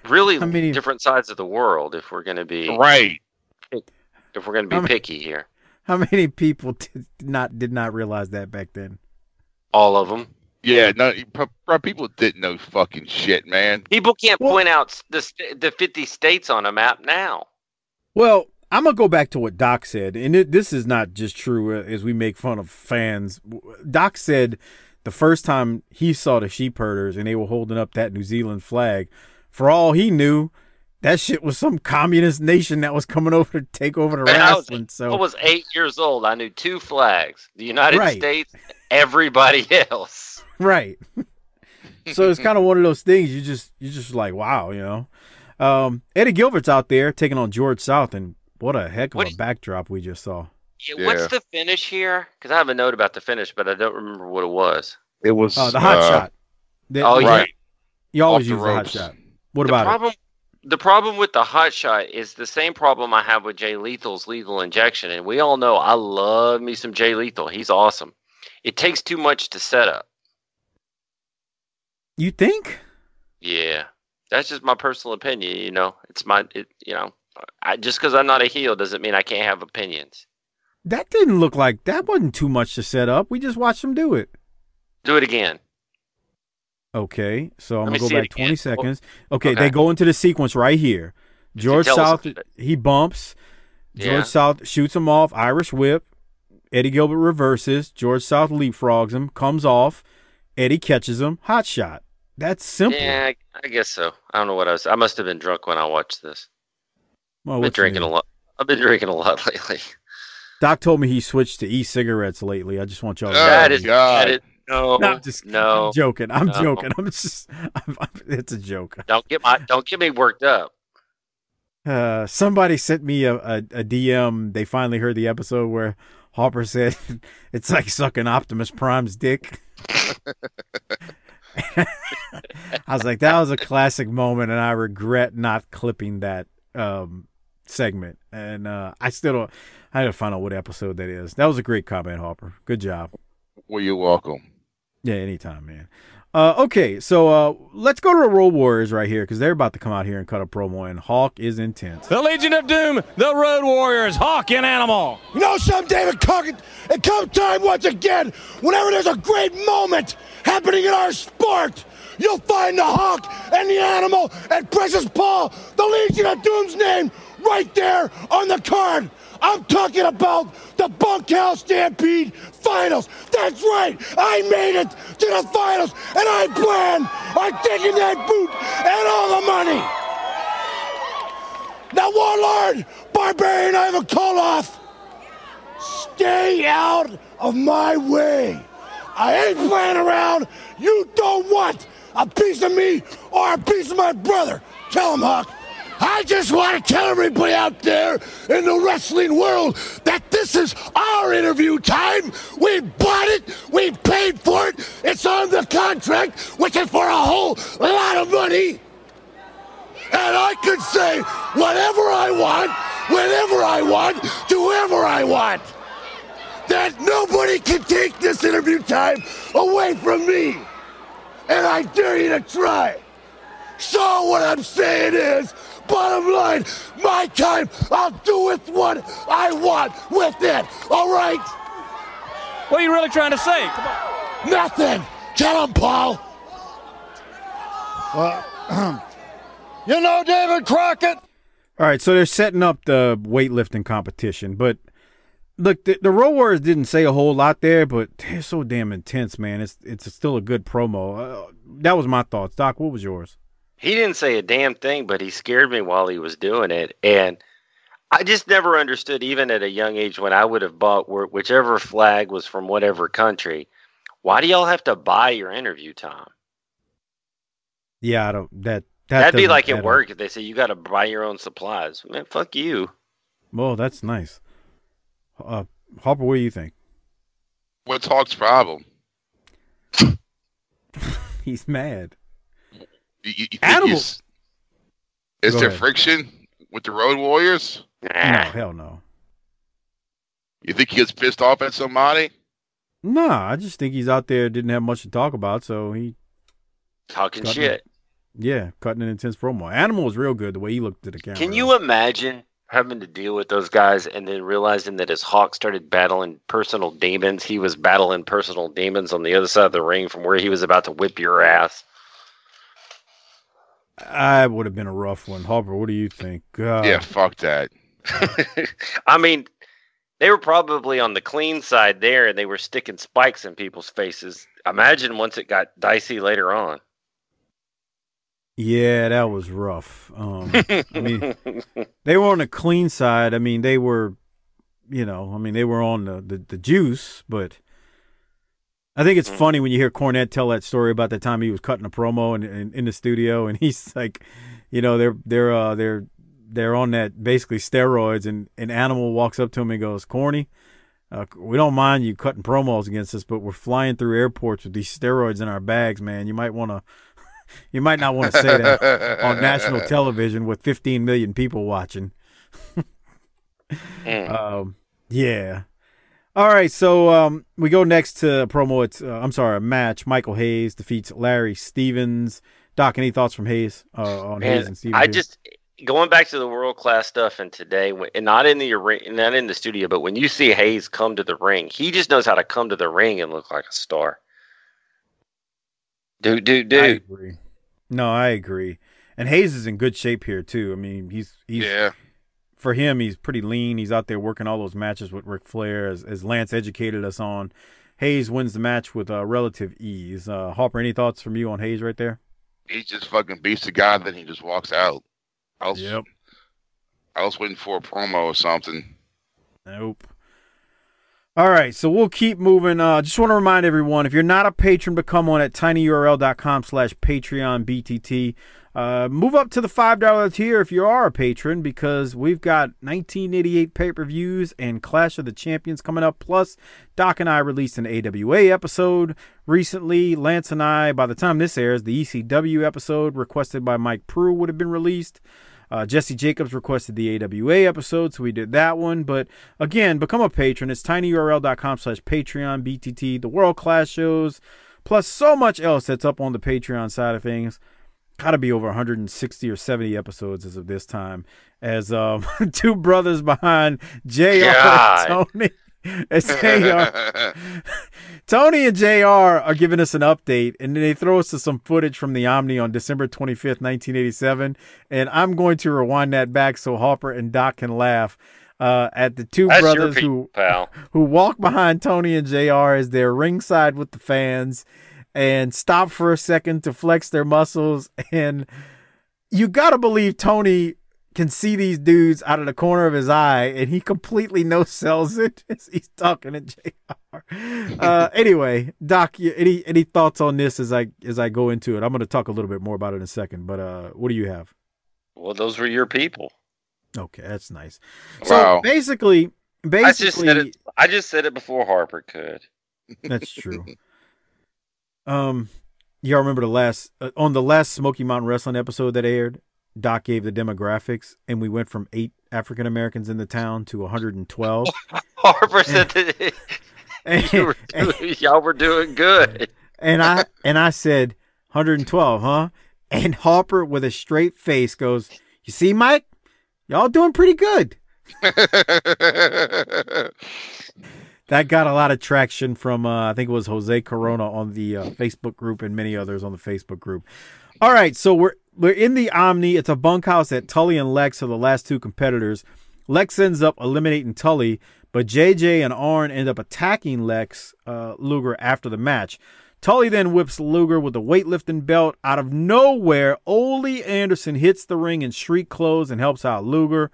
really How many- different sides of the world if we're going to be Right. if we're going to How be many- picky here. How many people did not did not realize that back then? All of them. Yeah. No, p- p- people didn't know fucking shit, man. People can't Well- point out the the 50 states on a map now. Well, I'm gonna go back to what Doc said, and it, this is not just true uh, as we make fun of fans. Doc said the first time he saw the sheep herders and they were holding up that New Zealand flag, for all he knew, that shit was some communist nation that was coming over to take over the Man, I was, wrestling. So I was eight years old. I knew two flags: the United Right. States, everybody else. right. so it's kind of one of those things you just you just like wow, you know. Um, Eddie Gilbert's out there taking on George South, and what a heck of What a is- backdrop we just saw. Yeah, What's the finish here? Because I have a note about the finish, but I don't remember what it was. It was Oh, the hot uh, shot. The- oh, the- yeah. You always the use the hot shot. What the about problem, The problem with the hot shot is the same problem I have with Jay Lethal's lethal injection, and we all know I love me some Jay Lethal. He's awesome. It takes too much to set up. You think? Yeah, that's just my personal opinion. You know, it's my, it, you know, I, just because I'm not a heel doesn't mean I can't have opinions. That didn't look like that wasn't too much to set up. We just watched him do it. Do it again. Okay, so I'm gonna go back 20 seconds. Okay, Okay. they go into the sequence right here. George South, he bumps. George Yeah. South shoots him off. Irish whip. Eddie Gilbert reverses. George South leapfrogs him. Comes off. Eddie catches him. Hot shot. That's simple. Yeah, I, I guess so. I don't know what I was. I must have been drunk when I watched this. Well, I've been drinking a lot. I've been drinking a lot lately. Doc told me he switched to e-cigarettes lately. I just want y'all. to know. that is God. that is no, No, I'm just no. I'm joking. I'm no. joking. I'm just. I'm, I'm- it's a joke. Don't get my don't get me worked up. Uh, somebody sent me a, a, a DM. They finally heard the episode where Harper said it's like sucking Optimus Prime's dick. I was like, that was a classic moment, and I regret not clipping that um, segment. And uh, I still don't. I gotta find out what episode that is. That was a great comment, Harper. Good job. Well, you're welcome. Yeah, anytime, man. Uh, okay, so uh, let's go to the Road Warriors right here because they're about to come out here and cut a promo, and Hawk is intense. The Legion of Doom, the Road Warriors, Hawk and Animal. You know something, David Crockett? It comes time once again, whenever there's a great moment happening in our sport, you'll find the hawk and the animal and Precious Paul, the Legion of Doom's name, right there on the card. I'm talking about the Bunkhouse Stampede Finals. That's right, I made it to the finals, and I plan on taking that boot and all the money. Now, Warlord, Barbarian Ivan Koloff, stay out of my way. I ain't playing around. You don't want a piece of me or a piece of my brother. Tell him, Hawk. I just want to tell everybody out there in the wrestling world that this is our interview time. We bought it. We paid for it. It's on the contract, which is for a whole lot of money and I could say whatever I want, whenever I want, to whoever I want. That nobody can take this interview time away from me. And I dare you to try. So what I'm saying is, bottom line, my time, I'll do with what I want with it. All right? What are you really trying to say? Come on. Nothing. Tell him, Paul. Well, you know, David Crockett. All right, so they're setting up the weightlifting competition, but look, the, the Road Warriors didn't say a whole lot there, but they're so damn intense, man. It's it's still a good promo. Uh, that was my thoughts. Doc, what was yours? He didn't say a damn thing, but he scared me while he was doing it, and I just never understood, even at a young age, when I would have bought whichever flag was from whatever country. Why do y'all have to buy your interview time? Yeah, I don't. That, that That'd be like add at up. work if they say you got to buy your own supplies. Man, fuck you. Well, that's nice. Uh, Harper, what do you think? What's Hawk's problem? He's mad. You, you, you think Animal- Is Go there ahead. friction with the Road Warriors? No, Nah. hell no. You think he gets pissed off at somebody? Nah, I just think he's out there didn't have much to talk about, so he Talking Got shit. yeah, cutting an intense promo. Animal was real good the way he looked at the camera. Can you imagine having to deal with those guys and then realizing that as Hawk started battling personal demons, he was battling personal demons on the other side of the ring from where he was about to whip your ass? I would have been a rough one. Harper, what do you think? Uh, yeah, fuck that. I mean, they were probably on the clean side there and they were sticking spikes in people's faces. imagine once it got dicey later on. Yeah, that was rough. Um, I mean, they were on the clean side. I mean, they were, you know, I mean, they were on the, the, the juice, but I think it's Mm-hmm. funny when you hear Cornette tell that story about the time he was cutting a promo in, in, in the studio, and he's like, you know, they're they're uh, they're they're on that basically steroids, and an animal walks up to him and goes, "Corny, uh, we don't mind you cutting promos against us, but we're flying through airports with these steroids in our bags, man. You might want to." You might not want to say that on national television with 15 million people watching. um, yeah. All right, so um, we go next to a promo. It's uh, I'm sorry, a match. Michael Hayes defeats Larry Stevens. Doc, any thoughts from Hayes uh, on Hayes and Stevens? I here? just going back to the world class stuff and today, and not in the arena, not in the studio, but when you see Hayes come to the ring, he just knows how to come to the ring and look like a star. Dude, dude, I dude. agree. No, I agree. And Hayes is in good shape here too. I mean, he's he's Yeah. For him, he's pretty lean. He's out there working all those matches with Ric Flair, as, as Lance educated us on. Hayes wins the match with uh, relative ease. Uh, Harper, any thoughts from you on Hayes right there? He just fucking beats the guy, then he just walks out. I was, Yep. I was waiting for a promo or something. Nope. All right, so we'll keep moving. Uh, just want to remind everyone, if you're not a patron, become one at tinyurl.com slash Patreon BTT. Uh, move up to the $5 tier if you are a patron because we've got 1988 pay-per-views and Clash of the Champions coming up. Plus, Doc and I released an AWA episode recently. Lance and I, by the time this airs, the ECW episode requested by Mike Prue would have been released. Uh, Jesse Jacobs requested the AWA episode, so we did that one. But again, become a patron. It's tinyurl.com slash Patreon BTT, the world class shows, plus so much else that's up on the Patreon side of things. Got to be over 160 or 70 episodes as of this time. As um, two brothers behind JR Tony. As JR. Tony and JR are giving us an update, and then they throw us to some footage from the Omni on December 25th, 1987. And I'm going to rewind that back so Harper and Doc can laugh uh, at the two That's brothers people, who pal. who walk behind Tony and JR as they're ringside with the fans and stop for a second to flex their muscles. And you got to believe Tony can see these dudes out of the corner of his eye and he completely no sells it as he's talking to JR. Uh, anyway, Doc, any any thoughts on this as I as I go into it? I'm going to talk a little bit more about it in a second, but uh, what do you have? Well, those were your people. Okay, that's nice. So Wow. basically, basically, I just said it. I just said it before Harper could. That's true. Um, y'all remember the last uh, on the last Smoky Mountain Wrestling episode that aired? Doc gave the demographics, and we went from eight African Americans in the town to 112. Harper said you y'all were doing good. and I and I said 112, huh? And Harper with a straight face goes, "You see, Mike, y'all doing pretty good." That got a lot of traction from uh, I think it was Jose Corona on the uh, Facebook group and many others on the Facebook group. All right, so we're we're in the Omni. It's a bunkhouse that Tully and Lex are the last two competitors. Lex ends up eliminating Tully, but JJ and Arn end up attacking Lex uh, Luger after the match. Tully then whips Luger with the weightlifting belt. Out of nowhere, Ole Anderson hits the ring in street clothes and helps out Luger.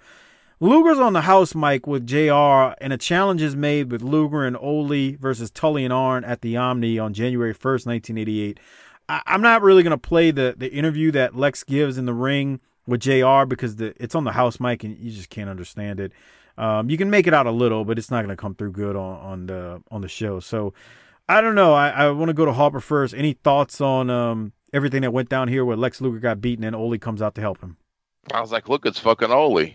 Luger's on the house mic with JR, and a challenge is made with Luger and Ole versus Tully and Arn at the Omni on January 1st, 1988. I- I'm not really going to play the, the interview that Lex gives in the ring with JR because the, it's on the house mic and you just can't understand it. Um, you can make it out a little, but it's not going to come through good on, on the on the show. So I don't know. I, I want to go to Harper first. Any thoughts on um, everything that went down here where Lex Luger got beaten and Ole comes out to help him? I was like, look, it's fucking Ole.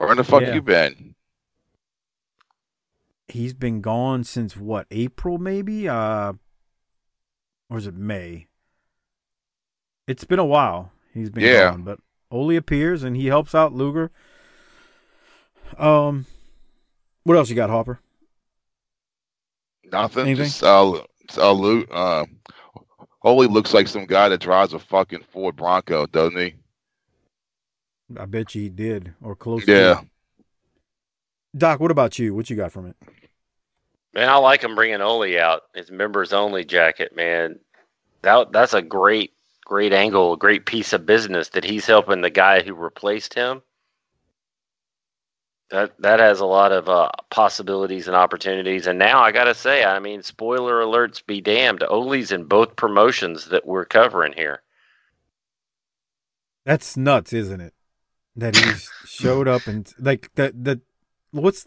Where in the fuck Yeah. you been? he's been gone since what April maybe uh or is it May it's been a while he's been Yeah. gone but Ole appears and he helps out Luger um what else you got Hopper Nothing. Anything? Just uh, uh, uh, Ole looks like some guy that drives a fucking Ford Bronco, doesn't he? I bet you he did or close to Yeah. it. Doc what about you what you got from it Man, I like him bringing Ole out. His members only jacket, man. That that's a great, great angle, a great piece of business that he's helping the guy who replaced him. That that has a lot of uh, possibilities and opportunities. And now I gotta say, I mean, spoiler alerts be damned. Ole's in both promotions that we're covering here. That's nuts, isn't it? That he showed up and like the the what's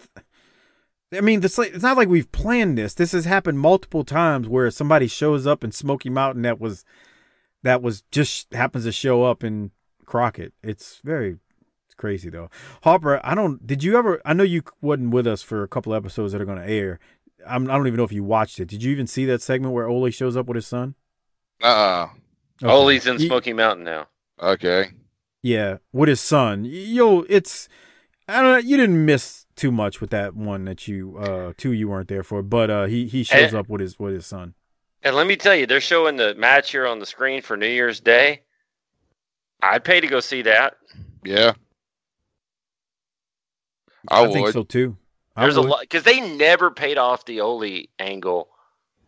I mean, this like, it's not like we've planned this. This has happened multiple times where somebody shows up in Smoky Mountain that was that was just happens to show up in Crockett. It's very it's crazy though. Harper, I don't. Did you ever? I know you wasn't with us for a couple episodes that are going to air. I'm, I don't even know if you watched it. Did you even see that segment where Ole shows up with his son? Uh. uh Okay. Ole's in Smoky he, Mountain now. Okay. Yeah, with his son. Yo, it's I don't know. You didn't miss too much with that one that you uh two you weren't there for, but uh he he shows and, up with his with his son. And let me tell you, they're showing the match here on the screen for New Year's Day. I'd pay to go see that. Yeah. I, I think so too. I There's would. a lot because they never paid off the Ole angle.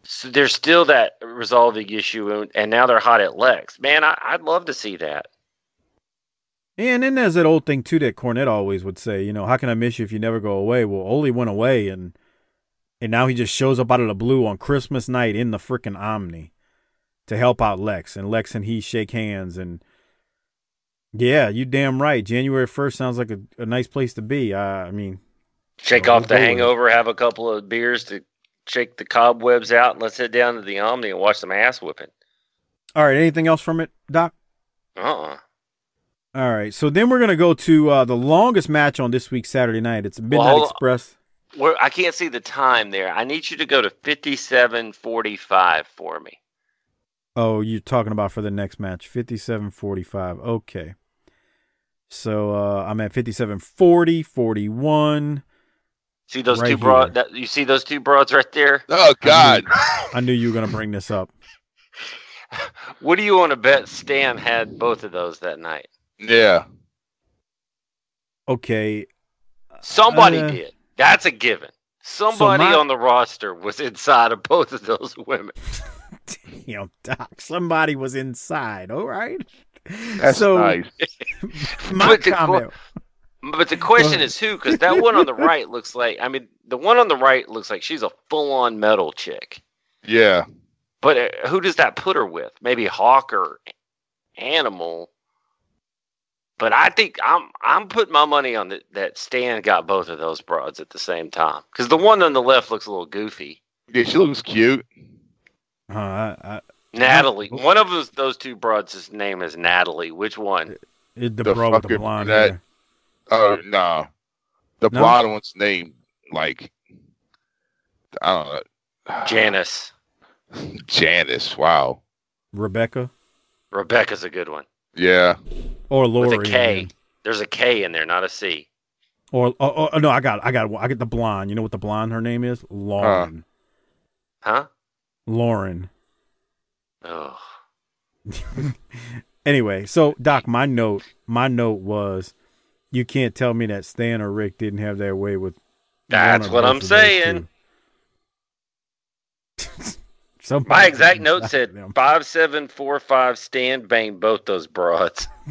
So there's still that resolving issue, and now they're hot at Lex. Man, I, I'd love to see that. And then there's that old thing too that Cornette always would say, you know, how can I miss you if you never go away? Well, Ole went away and and now he just shows up out of the blue on Christmas night in the freaking Omni to help out Lex. And Lex and he shake hands and yeah, you damn right. January first sounds like a, a nice place to be. Uh, I mean Shake off the hangover, have a couple of beers to shake the cobwebs out, and let's head down to the Omni and watch some ass whipping. All right, anything else from it, Doc? Uh uh-uh. All right, so then we're gonna go to uh, the longest match on this week's Saturday night. It's Midnight well, Express. Where I can't see the time there. I need you to go to fifty-seven forty-five for me. Oh, you're talking about for the next match, fifty-seven forty-five. Okay. So uh, I'm at 57 40, 41. See those right two broads? You see those two broads right there? Oh God! I knew, I knew you were gonna bring this up. what do you want to bet Stan had both of those that night? Yeah. Okay. Somebody uh, did. That's a given. Somebody so my... on the roster was inside of both of those women. Damn, Doc. Somebody was inside. All right. That's so, nice. my but comment. The, but the question is who? Because that one on the right looks like. I mean, the one on the right looks like she's a full-on metal chick. Yeah. But uh, who does that put her with? Maybe Hawk or Animal. But I think I'm I'm putting my money on the, that Stan got both of those broads at the same time because the one on the left looks a little goofy. Yeah, she looks cute. Uh, I, I, Natalie, one of those those two broads' his name is Natalie. Which one? It, the, the bro with the blonde hair. Oh no, the no? blonde one's name like I don't know. Janice. Janice. Wow. Rebecca. Rebecca's a good one. Yeah. Or Lori. With a K. There's a K in there, not a C. Or oh, oh, oh no, I got I got I get the blonde. You know what the blonde her name is? Lauren. Huh? Lauren. Oh. anyway, so Doc, my note my note was you can't tell me that Stan or Rick didn't have their way with That's what I'm saying. Somebody My exact note said five seven four five Stand bang both those broads.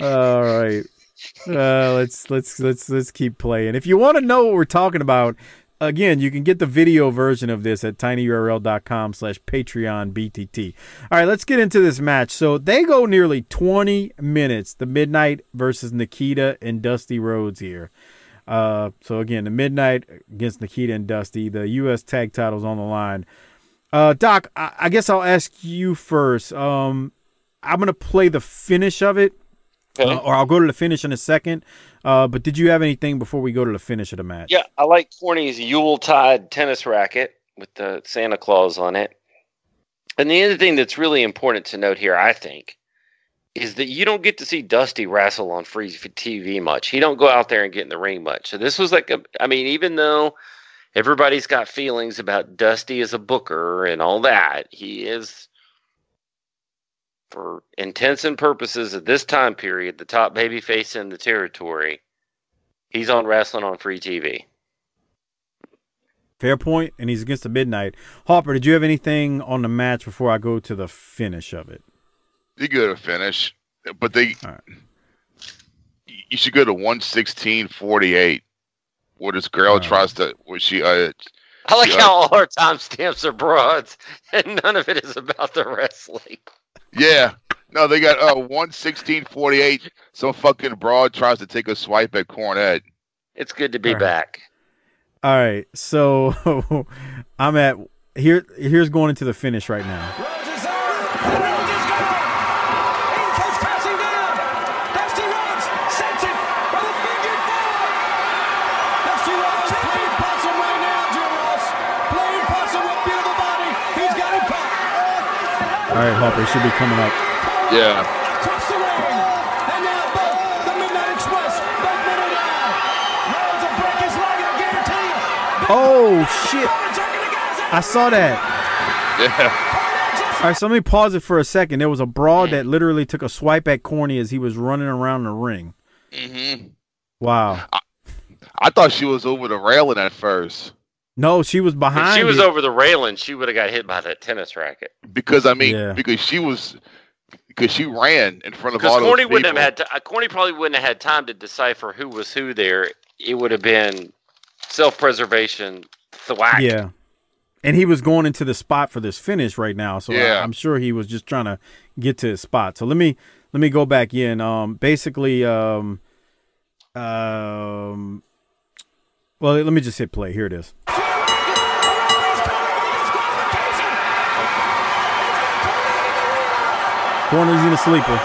All right. Uh, let's let's let's let's keep playing. If you want to know what we're talking about, again, you can get the video version of this at tinyurl.com slash Patreon BTT. All right, let's get into this match. So they go nearly 20 minutes, the Midnight versus Nikita and Dusty Rhodes here. Uh, so again, the Midnight against Nikita and Dusty, the U.S. Tag Titles on the line. Uh, Doc, I, I guess I'll ask you first. Um, I'm gonna play the finish of it, okay. uh, or I'll go to the finish in a second. Uh, but did you have anything before we go to the finish of the match? Yeah, I like Corny's Yuletide tennis racket with the Santa Claus on it. And the other thing that's really important to note here, I think, is that you don't get to see Dusty wrestle on free TV much. He don't go out there and get in the ring much. So this was like a I mean even though everybody's got feelings about Dusty as a booker and all that, he is for intents and purposes at this time period the top babyface in the territory. He's on wrestling on free TV. Fair point, and he's against the Midnight. Harper, did you have anything on the match before I go to the finish of it? You go to finish, but they. You should go to one sixteen forty eight, where this girl tries to, where she. Uh, I like she, uh, how all our timestamps are broads, and none of it is about the wrestling. Yeah. No, they got uh one sixteen forty eight. Some fucking broad tries to take a swipe at Cornette. It's good to be All right. back. All right, so I'm at here. Here's going into the finish right now. Dusty Rhodes sets it for the figure four. Dusty Rhodes playing possum right now, Jim Ross. Playing possum with beautiful body. He's got it caught. All right, Harper, it should be coming up. Yeah. Across the ring. And now both the Midnight Express, both men are down. Rhodes will break his leg, I guarantee you. Oh shit! I saw that. Yeah. All right, so let me pause it for a second. There was a broad that literally took a swipe at Corny as he was running around the ring. Mm-hmm. Wow. I thought she was over the railing at first No, she was If behind. she was it. over the railing, she would have got hit by that tennis racket. because I mean Yeah. because she was because she ran in front of Because all those Corny wouldn't people. have had to, uh, Corny probably wouldn't have had time to decipher who was who there. It would have been self-preservation, thwack. Yeah. And he was going into the spot for this finish right now, so Yeah. I, am sure he was just trying to get to his spot. So let me let me go back in. Um, basically, um, um, well, let me just hit play. Here it is. Corner's in a sleeper.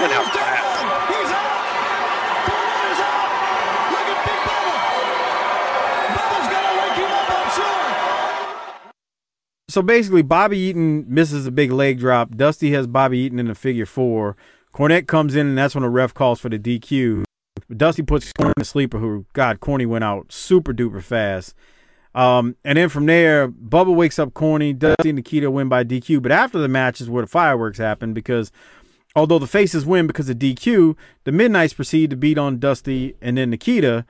Went out fast. He's out. Cornette is out. Look at Big Bubba. Bubba's gonna wake him up, I'm sure. So basically, Bobby Eaton misses a big leg drop. Dusty has Bobby Eaton in the figure four. Cornette comes in, and that's when the ref calls for the DQ. Dusty puts Corny in the sleeper, who, God, Corny went out super duper fast. Um, and then from there, Bubba wakes up Corny. Dusty and Nikita win by DQ. But after the match is where the fireworks happen because although the faces win because of DQ, the Midnights proceed to beat on Dusty and then Nikita.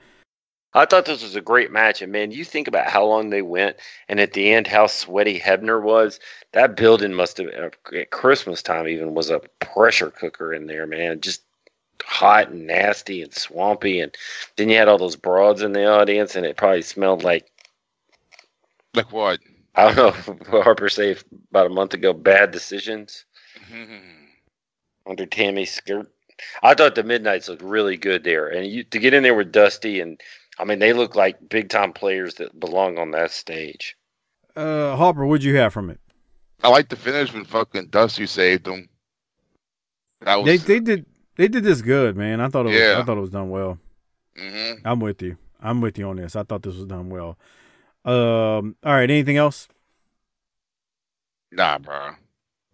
I thought this was a great match, and man, you think about how long they went, and at the end, how sweaty Hebner was. That building must have at Christmas time even was a pressure cooker in there, man. Just hot and nasty and swampy, and then you had all those broads in the audience, and it probably smelled like like what? I don't know. What Harper say about a month ago? Bad decisions under Tammy's skirt. I thought the Midnights looked really good there, and you to get in there with Dusty and I mean they look like big time players that belong on that stage. Uh, Harper, what'd you have from it? I like the finish when fucking Dusty saved them. That was They they did they did this good, man. I thought it was, Yeah. I thought it was done well. Mhm. I'm with you. I'm with you on this. I thought this was done well. Um. All right. Anything else? nah, bro. All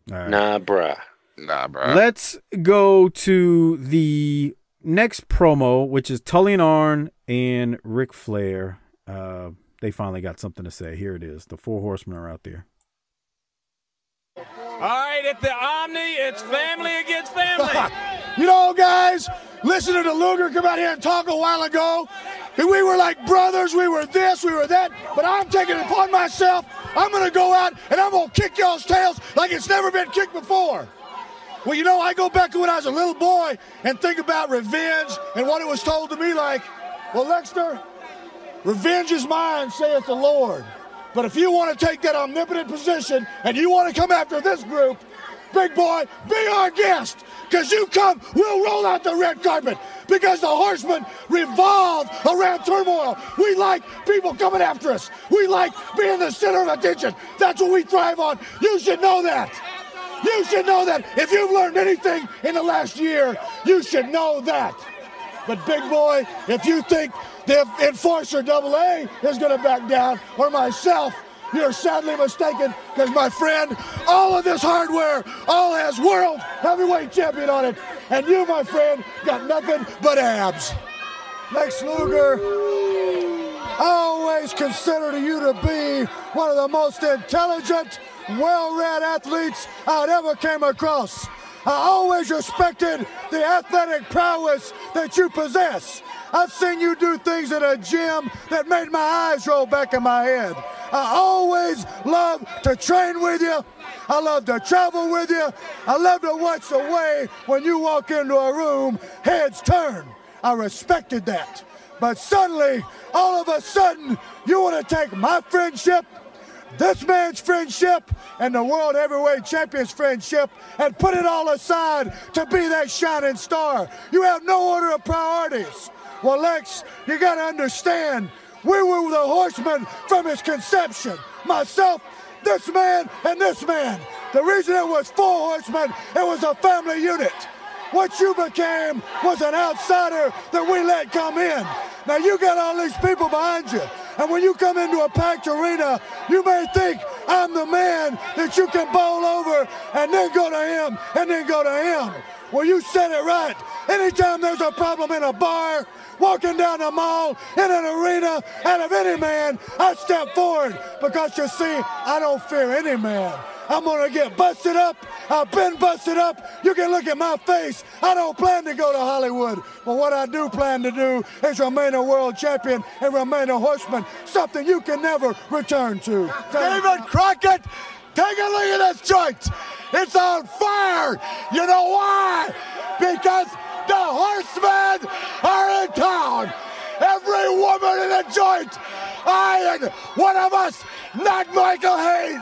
right. Nah, bruh. Nah, bro. Let's go to the next promo, which is Tully and Arn and Ric Flair. Uh, they finally got something to say. Here it is. The four horsemen are out there. All right, at the Omni, it's family against family. You know, guys, listening to the Luger come out here and talk a while ago, and we were like brothers, we were this, we were that, but I'm taking it upon myself. I'm going to go out and I'm going to kick y'all's tails like it's never been kicked before. Well, you know, I go back to when I was a little boy and think about revenge and what it was told to me like, well, Lexter, revenge is mine, saith the Lord. But if you want to take that omnipotent position and you want to come after this group, big boy, be our guest. Because you come, we'll roll out the red carpet. Because the horsemen revolve around turmoil. We like people coming after us. We like being the center of attention. That's what we thrive on. You should know that. You should know that. If you've learned anything in the last year, you should know that. But big boy, if you think the enforcer double A is going to back down, or myself, you're sadly mistaken. Because my friend, all of this hardware all has world heavyweight champion on it, and you, my friend, got nothing but abs. Lex Luger, always considered you to be one of the most intelligent, well-read athletes I'd ever came across. I always respected the athletic prowess that you possess. I've seen you do things at a gym that made my eyes roll back in my head. I always love to train with you. I love to travel with you. I love to watch the way when you walk into a room, heads turn. I respected that. But suddenly, all of a sudden, you want to take my friendship, this man's friendship, and the World Heavyweight Champion's friendship and put it all aside to be that shining star. You have no order of priorities. Well, Lex, you got to understand, we were the horsemen from his conception. Myself, this man, and this man. The reason it was four horsemen, it was a family unit. What you became was an outsider that we let come in. Now you got all these people behind you. And when you come into a packed arena, you may think I'm the man that you can bowl over and then go to him and then go to him. Well, you said it right. Anytime there's a problem in a bar, walking down the mall, in an arena, and of any man, I step forward because you see, I don't fear any man. I'm gonna get busted up. I've been busted up. You can look at my face. I don't plan to go to Hollywood. But what I do plan to do is remain a world champion and remain a horseman, something you can never return to. David Crockett, take a look at this joint. It's on fire. You know why? Because the horsemen are in town. Every woman in the joint I and one of us, not Michael Hayes,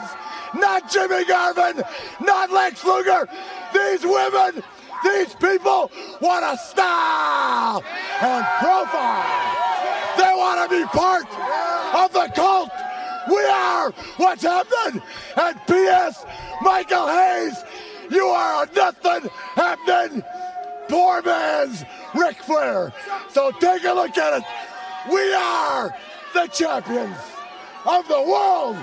not Jimmy Garvin, not Lex Luger. These women, these people want a style and profile. They want to be part of the cult. We are what's happening. And P.S. Michael Hayes, you are nothing happening poor man's Ric Flair. So take a look at it. We are the champions of the world.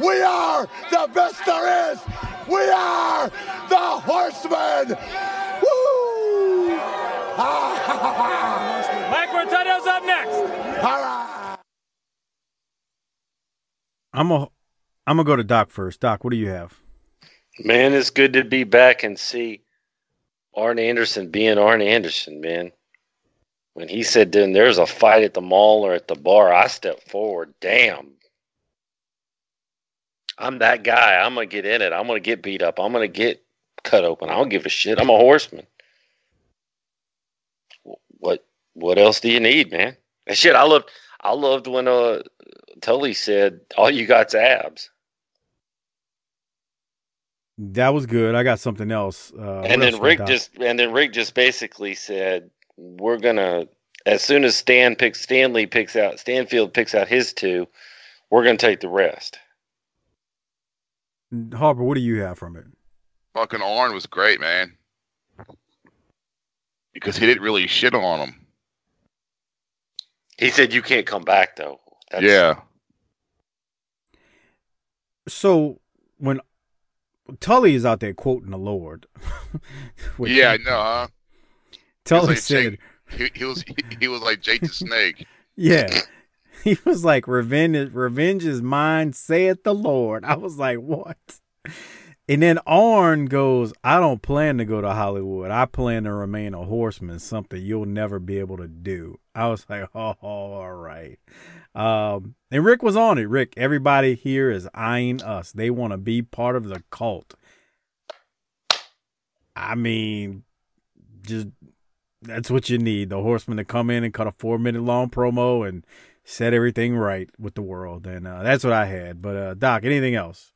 We are the best there is. We are the horsemen. Woo! Mike Rotundo's up next. All right. I'm a, I'm gonna go to Doc first. Doc, what do you have? Man, it's good to be back and see Arn Anderson being Arn Anderson, man. When he said, then there's a fight at the mall or at the bar, I stepped forward. Damn. I'm that guy. I'm going to get in it. I'm going to get beat up. I'm going to get cut open. I don't give a shit. I'm a horseman. What what else do you need, man? And shit, I loved I loved when uh Tully said, all you got's abs. That was good. I got something else. Uh, and then else Ric just and then Ric just basically said, "We're gonna as soon as Stan picks Stanley picks out Stanfield picks out his two, we're gonna take the rest." Harper, what do you have from it? Fucking Arn was great, man. Because he didn't really shit on him. He said, "You can't come back though." That's, yeah. So when Tully is out there quoting the Lord, yeah, I know, huh? Tully like said, Jake, he, he was he, he was like Jake the Snake. "Yeah." He was like, "Revenge, revenge is mine," saith the Lord. I was like, "What?" And then Arn goes, "I don't plan to go to Hollywood. I plan to remain a horseman. Something you'll never be able to do." I was like, "Oh, all right." Um, and Ric was on it. Ric, everybody here is eyeing us. They want to be part of the cult. I mean, just that's what you need. The horseman to come in and cut a four minute long promo and set everything right with the world. And uh, that's what I had. But uh, Doc, anything else?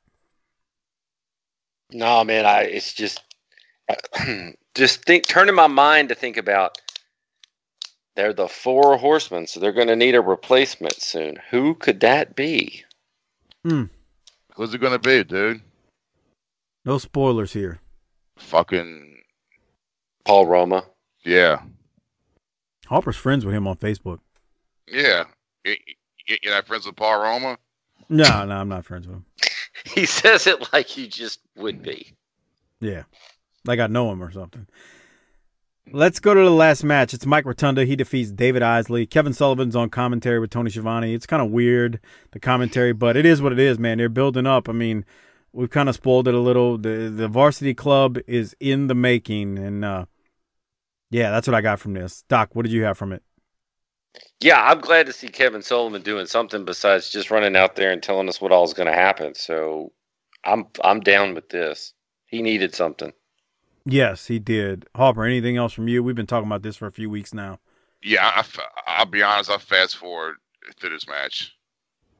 No, man, I it's just just think turning my mind to think about they're the four horsemen, so they're going to need a replacement soon. Who could that be? Hmm. Who's it gonna be, dude? No spoilers here. Fucking Paul Roma. yeah, Harper's friends with him on Facebook. yeah. You, you- you're not friends with Paul Roma? No, no, I'm not friends with him. He says it like you just would be. Yeah. Like I know him or something. Let's go to the last match. It's Mike Rotunda. He defeats David Isley. Kevin Sullivan's on commentary with Tony Schiavone. It's kind of weird, the commentary, but it is what it is, man. They're building up. I mean, we've kind of spoiled it a little. The the varsity club is in the making, and uh, yeah, that's what I got from this. Doc, what did you have from it? Yeah, I'm glad to see Kevin Sullivan doing something besides just running out there and telling us what all is going to happen. So I'm I'm down with this. He needed something. Yes, he did. Harper, anything else from you? We've been talking about this for a few weeks now. Yeah, I, will be honest. I fast forward to this match.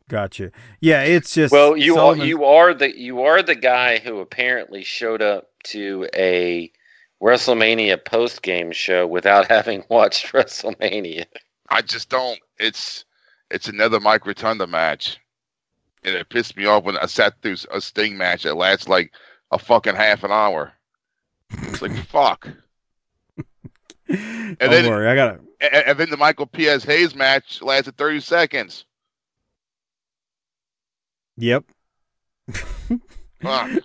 Gotcha. Yeah, it's just Well, you are, you are the you are the guy who apparently showed up to a WrestleMania post game show without having watched WrestleMania. I just don't. It's it's another Mike Rotunda match, and it pissed me off when I sat through a Sting match that lasts like a fucking half an hour. It's like fuck. And Don't then, worry, I got it. and, and then the Michael P.S. Hayes match lasted thirty seconds. Yep.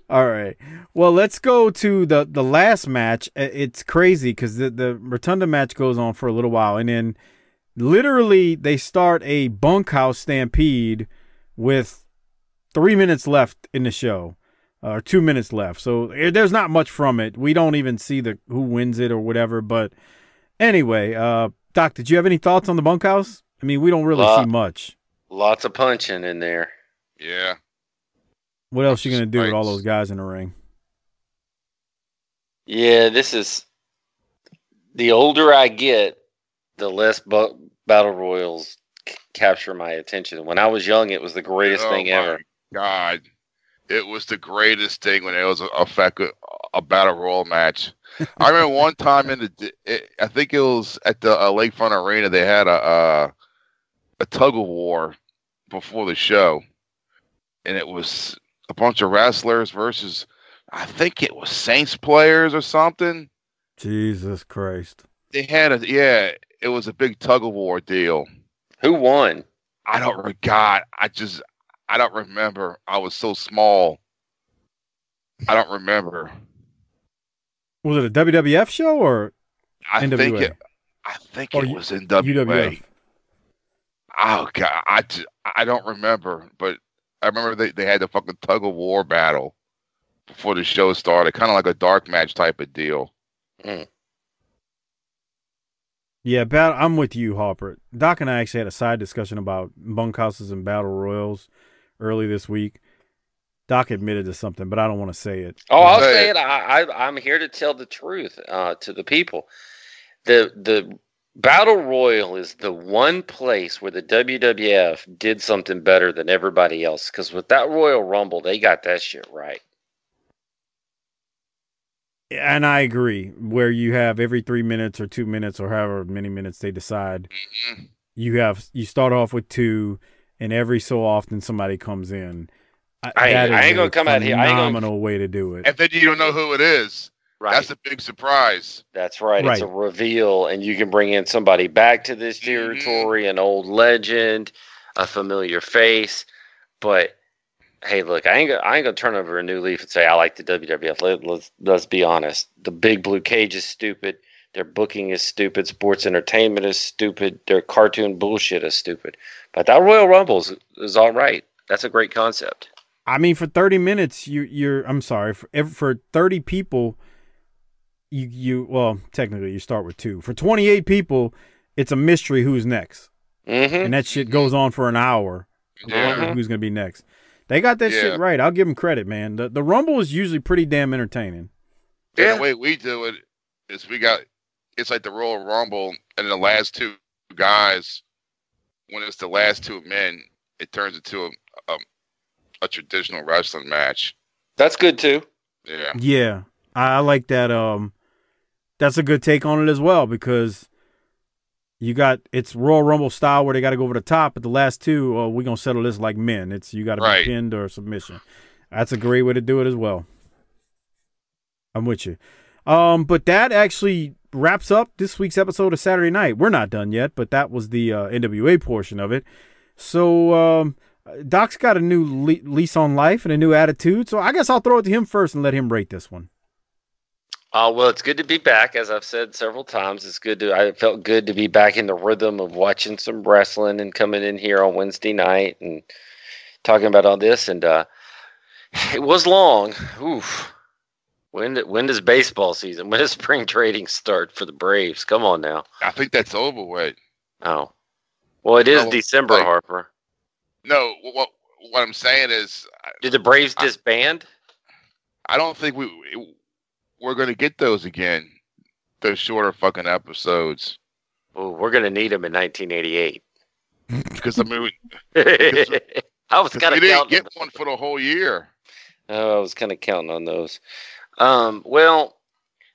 All right. Well, let's go to the the last match. It's crazy because the the Rotunda match goes on for a little while, and then literally they start a bunkhouse stampede with three minutes left in the show, uh, or two minutes left. So eh, there's not much from it. We don't even see the who wins it or whatever. But anyway, uh, Doc, did you have any thoughts on the bunkhouse? I mean, we don't really Uh, see much. Lots of punching in there. Yeah. What else you gonna do with all those guys in the ring? Yeah, this is the older I get, the less bu- battle royals c- capture my attention. When I was young, it was the greatest Oh thing my ever. God, it was the greatest thing when it was a, a, fact, a battle royal match. I remember one time in the, it, I think it was at the uh, Lakefront Arena. They had a uh, a tug of war before the show, and it was a bunch of wrestlers versus, I think it was Saints players or something. Jesus Christ. They had a yeah, it was a big tug of war deal. Who won? I don't. re- God, I just I don't remember. I was so small. I don't remember. Was it a WWF show or I NWA? think it. I think Or it was in WA. UWF? Oh God, I, ju- I don't remember, but I remember they, they had the fucking tug of war battle before the show started, kind of like a dark match type of deal. Hmm. Yeah, bat- I'm with you, Harper. Doc and I actually had a side discussion about bunkhouses and battle royals early this week. Doc admitted to something, but I don't want to say it. Oh, I'll Say say it. it. I, I, I'm here to tell the truth uh, to the people. The the battle royal is the one place where the WWF did something better than everybody else. Because with that Royal Rumble, they got that shit right. And I agree. Where you have every three minutes or two minutes or however many minutes they decide, you have you start off with two, and every so often somebody comes in. I, I- that I is ain't gonna a come out here- I ain't gonna- way to do it. And then you don't know who it is. Right. That's a big surprise. That's right. It's a reveal, and you can bring in somebody back to this Mm-hmm. territory, an old legend, a familiar face. But hey, look, I ain't gonna, I ain't gonna turn over a new leaf and say I like the WWF. Let, let's let's be honest. The big blue cage is stupid. Their booking is stupid. Sports entertainment is stupid. Their cartoon bullshit is stupid. But that Royal Rumble is, is all right. That's a great concept. I mean, for thirty minutes, you you're. I'm sorry for for thirty people. You you well technically you start with two. For twenty eight people, it's a mystery who's next, Mm-hmm. and that shit goes on for an hour. Yeah. Who's gonna be next? They got that Yeah. shit right. I'll give them credit, man. The the Rumble is usually pretty damn entertaining. And the way we do it is we got it's like the Royal Rumble, and the last two guys, when it's the last two men, it turns into a a, a traditional wrestling match. That's good too. Yeah, Yeah, I, I like that. Um, that's a good take on it as well because you got it's Royal Rumble style where they got to go over the top, but the last two, uh, we're gonna settle this like men. It's you got to Right. be pinned or submission. That's a great way to do it as well. I'm with you. Um, but that actually wraps up this week's episode of Saturday Night. We're not done yet, but that was the uh, NWA portion of it. So um, Doc's got a new le- lease on life and a new attitude. So I guess I'll throw it to him first and let him rate this one. Uh, well, it's good to be back. As I've said several times, it's good to. I felt good to be back in the rhythm of watching some wrestling and coming in here on Wednesday night and talking about all this. And uh, It was long. Oof. When d- when does baseball season? When does spring trading start for the Braves? Come on now. I think that's over with. Oh. Well, it is No, December, like- Harper. No, what what I'm saying is, Did the Braves disband? I don't think we we're going to get those again. Those shorter fucking episodes. Oh, we're gonna need them in 1988. Because I mean, I was because kind we of didn't get one for the whole year. Oh, I was kind of counting on those. Um, well,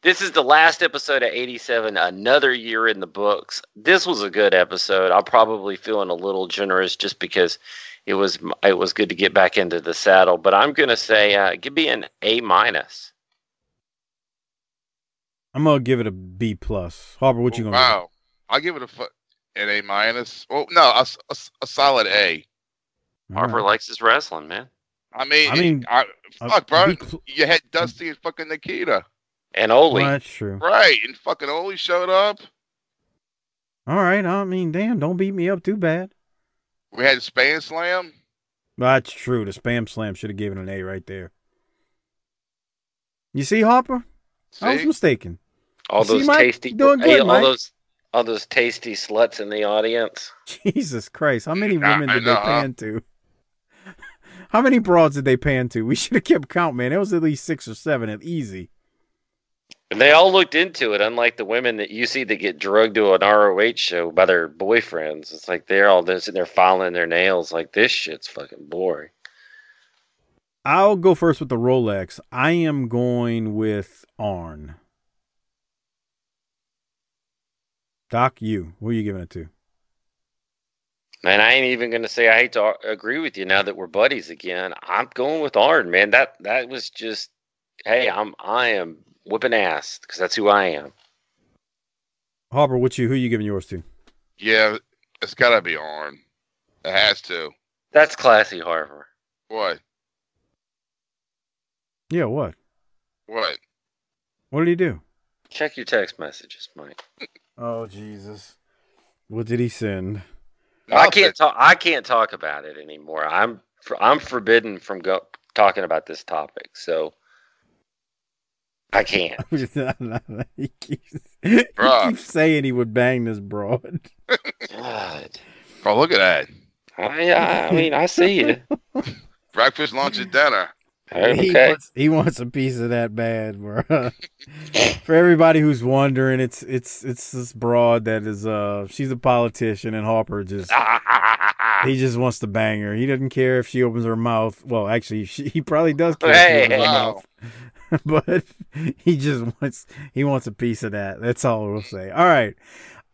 this is the last episode of 87, another year in the books. This was a good episode. I'm probably feeling a little generous just because it was it was good to get back into the saddle. But I'm gonna say, uh, give me an A minus. I'm gonna give it a B plus. Harper, what you gonna? give it? Wow, I'll give it a fu- an A minus. Oh no, a solid A. Harper likes his wrestling, man. I mean, I mean, I, uh, fuck, bro. B pl- You had Dusty and fucking Nikita, And Ole. Well, that's true. right? And fucking Ole showed up. All right. I mean, damn, don't beat me up too bad. We had Spam Slam. That's true. The spam slam should have given an A right there. You see, Harper? I was mistaken. All You those Mike? tasty, You doing hey, good, all Mike. those, all those tasty sluts in the audience. Jesus Christ. How many women I did know, they huh? pan to? How many broads did they pan to? We should have kept count, man. It was at least six or seven at easy. And they all looked into it, unlike the women that you see that get drugged to an ROH show by their boyfriends. It's like they're all just sitting there filing their nails, like this shit's fucking boring. I'll go first with the Rolex. I am going with Arn. Doc, you. Who are you giving it to? Man, I ain't even gonna say I hate to agree with you now that we're buddies again. I'm going with Arn, man. That that was just, hey, I'm I am whipping ass because that's who I am. Harper, what you? Who you giving yours to? Yeah, it's gotta be on. It has to. That's classy, Harper. What? Yeah, what? What? What did he do? Check your text messages, Mike. Oh Jesus! What did he send? I can't talk. I can't talk about it anymore. I'm I'm forbidden from go, talking about this topic, so I can't. he keeps, he keeps saying he would bang this broad. God. Oh, look at that. I, I mean, I see it. Breakfast, lunch, and dinner. He wants, he wants a piece of that bad, bro. For everybody who's wondering, it's it's it's this broad that is uh she's a politician and Harper just he just wants to bang her. He doesn't care if she opens her mouth. Well, actually, she, he probably does care if she Hey. Wow. mouth, but he just wants he wants a piece of that. That's all we'll say. All right.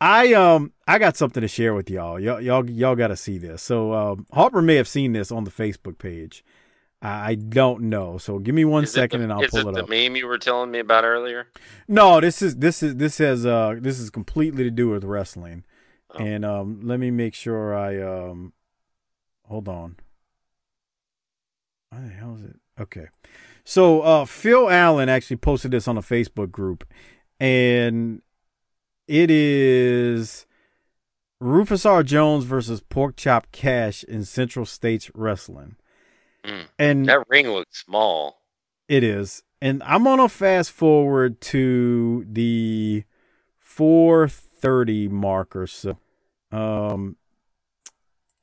I um I got something to share with y'all. Y'all y'all y'all got to see this. So um, Harper may have seen this on the Facebook page. I don't know. So give me one Is second the- and I'll is pull it it the up. meme you were telling me about earlier? No, this is this is this has uh this is completely to do with wrestling. Oh. And um let me make sure I um hold on. Why the hell is it? Okay. So uh Phil Allen actually posted this on a Facebook group and it is Rufus R. Jones versus Pork Chop Cash in Central States Wrestling. Mm. And That ring looks small. it is. And I'm going to fast forward to the 430 mark or so. Um,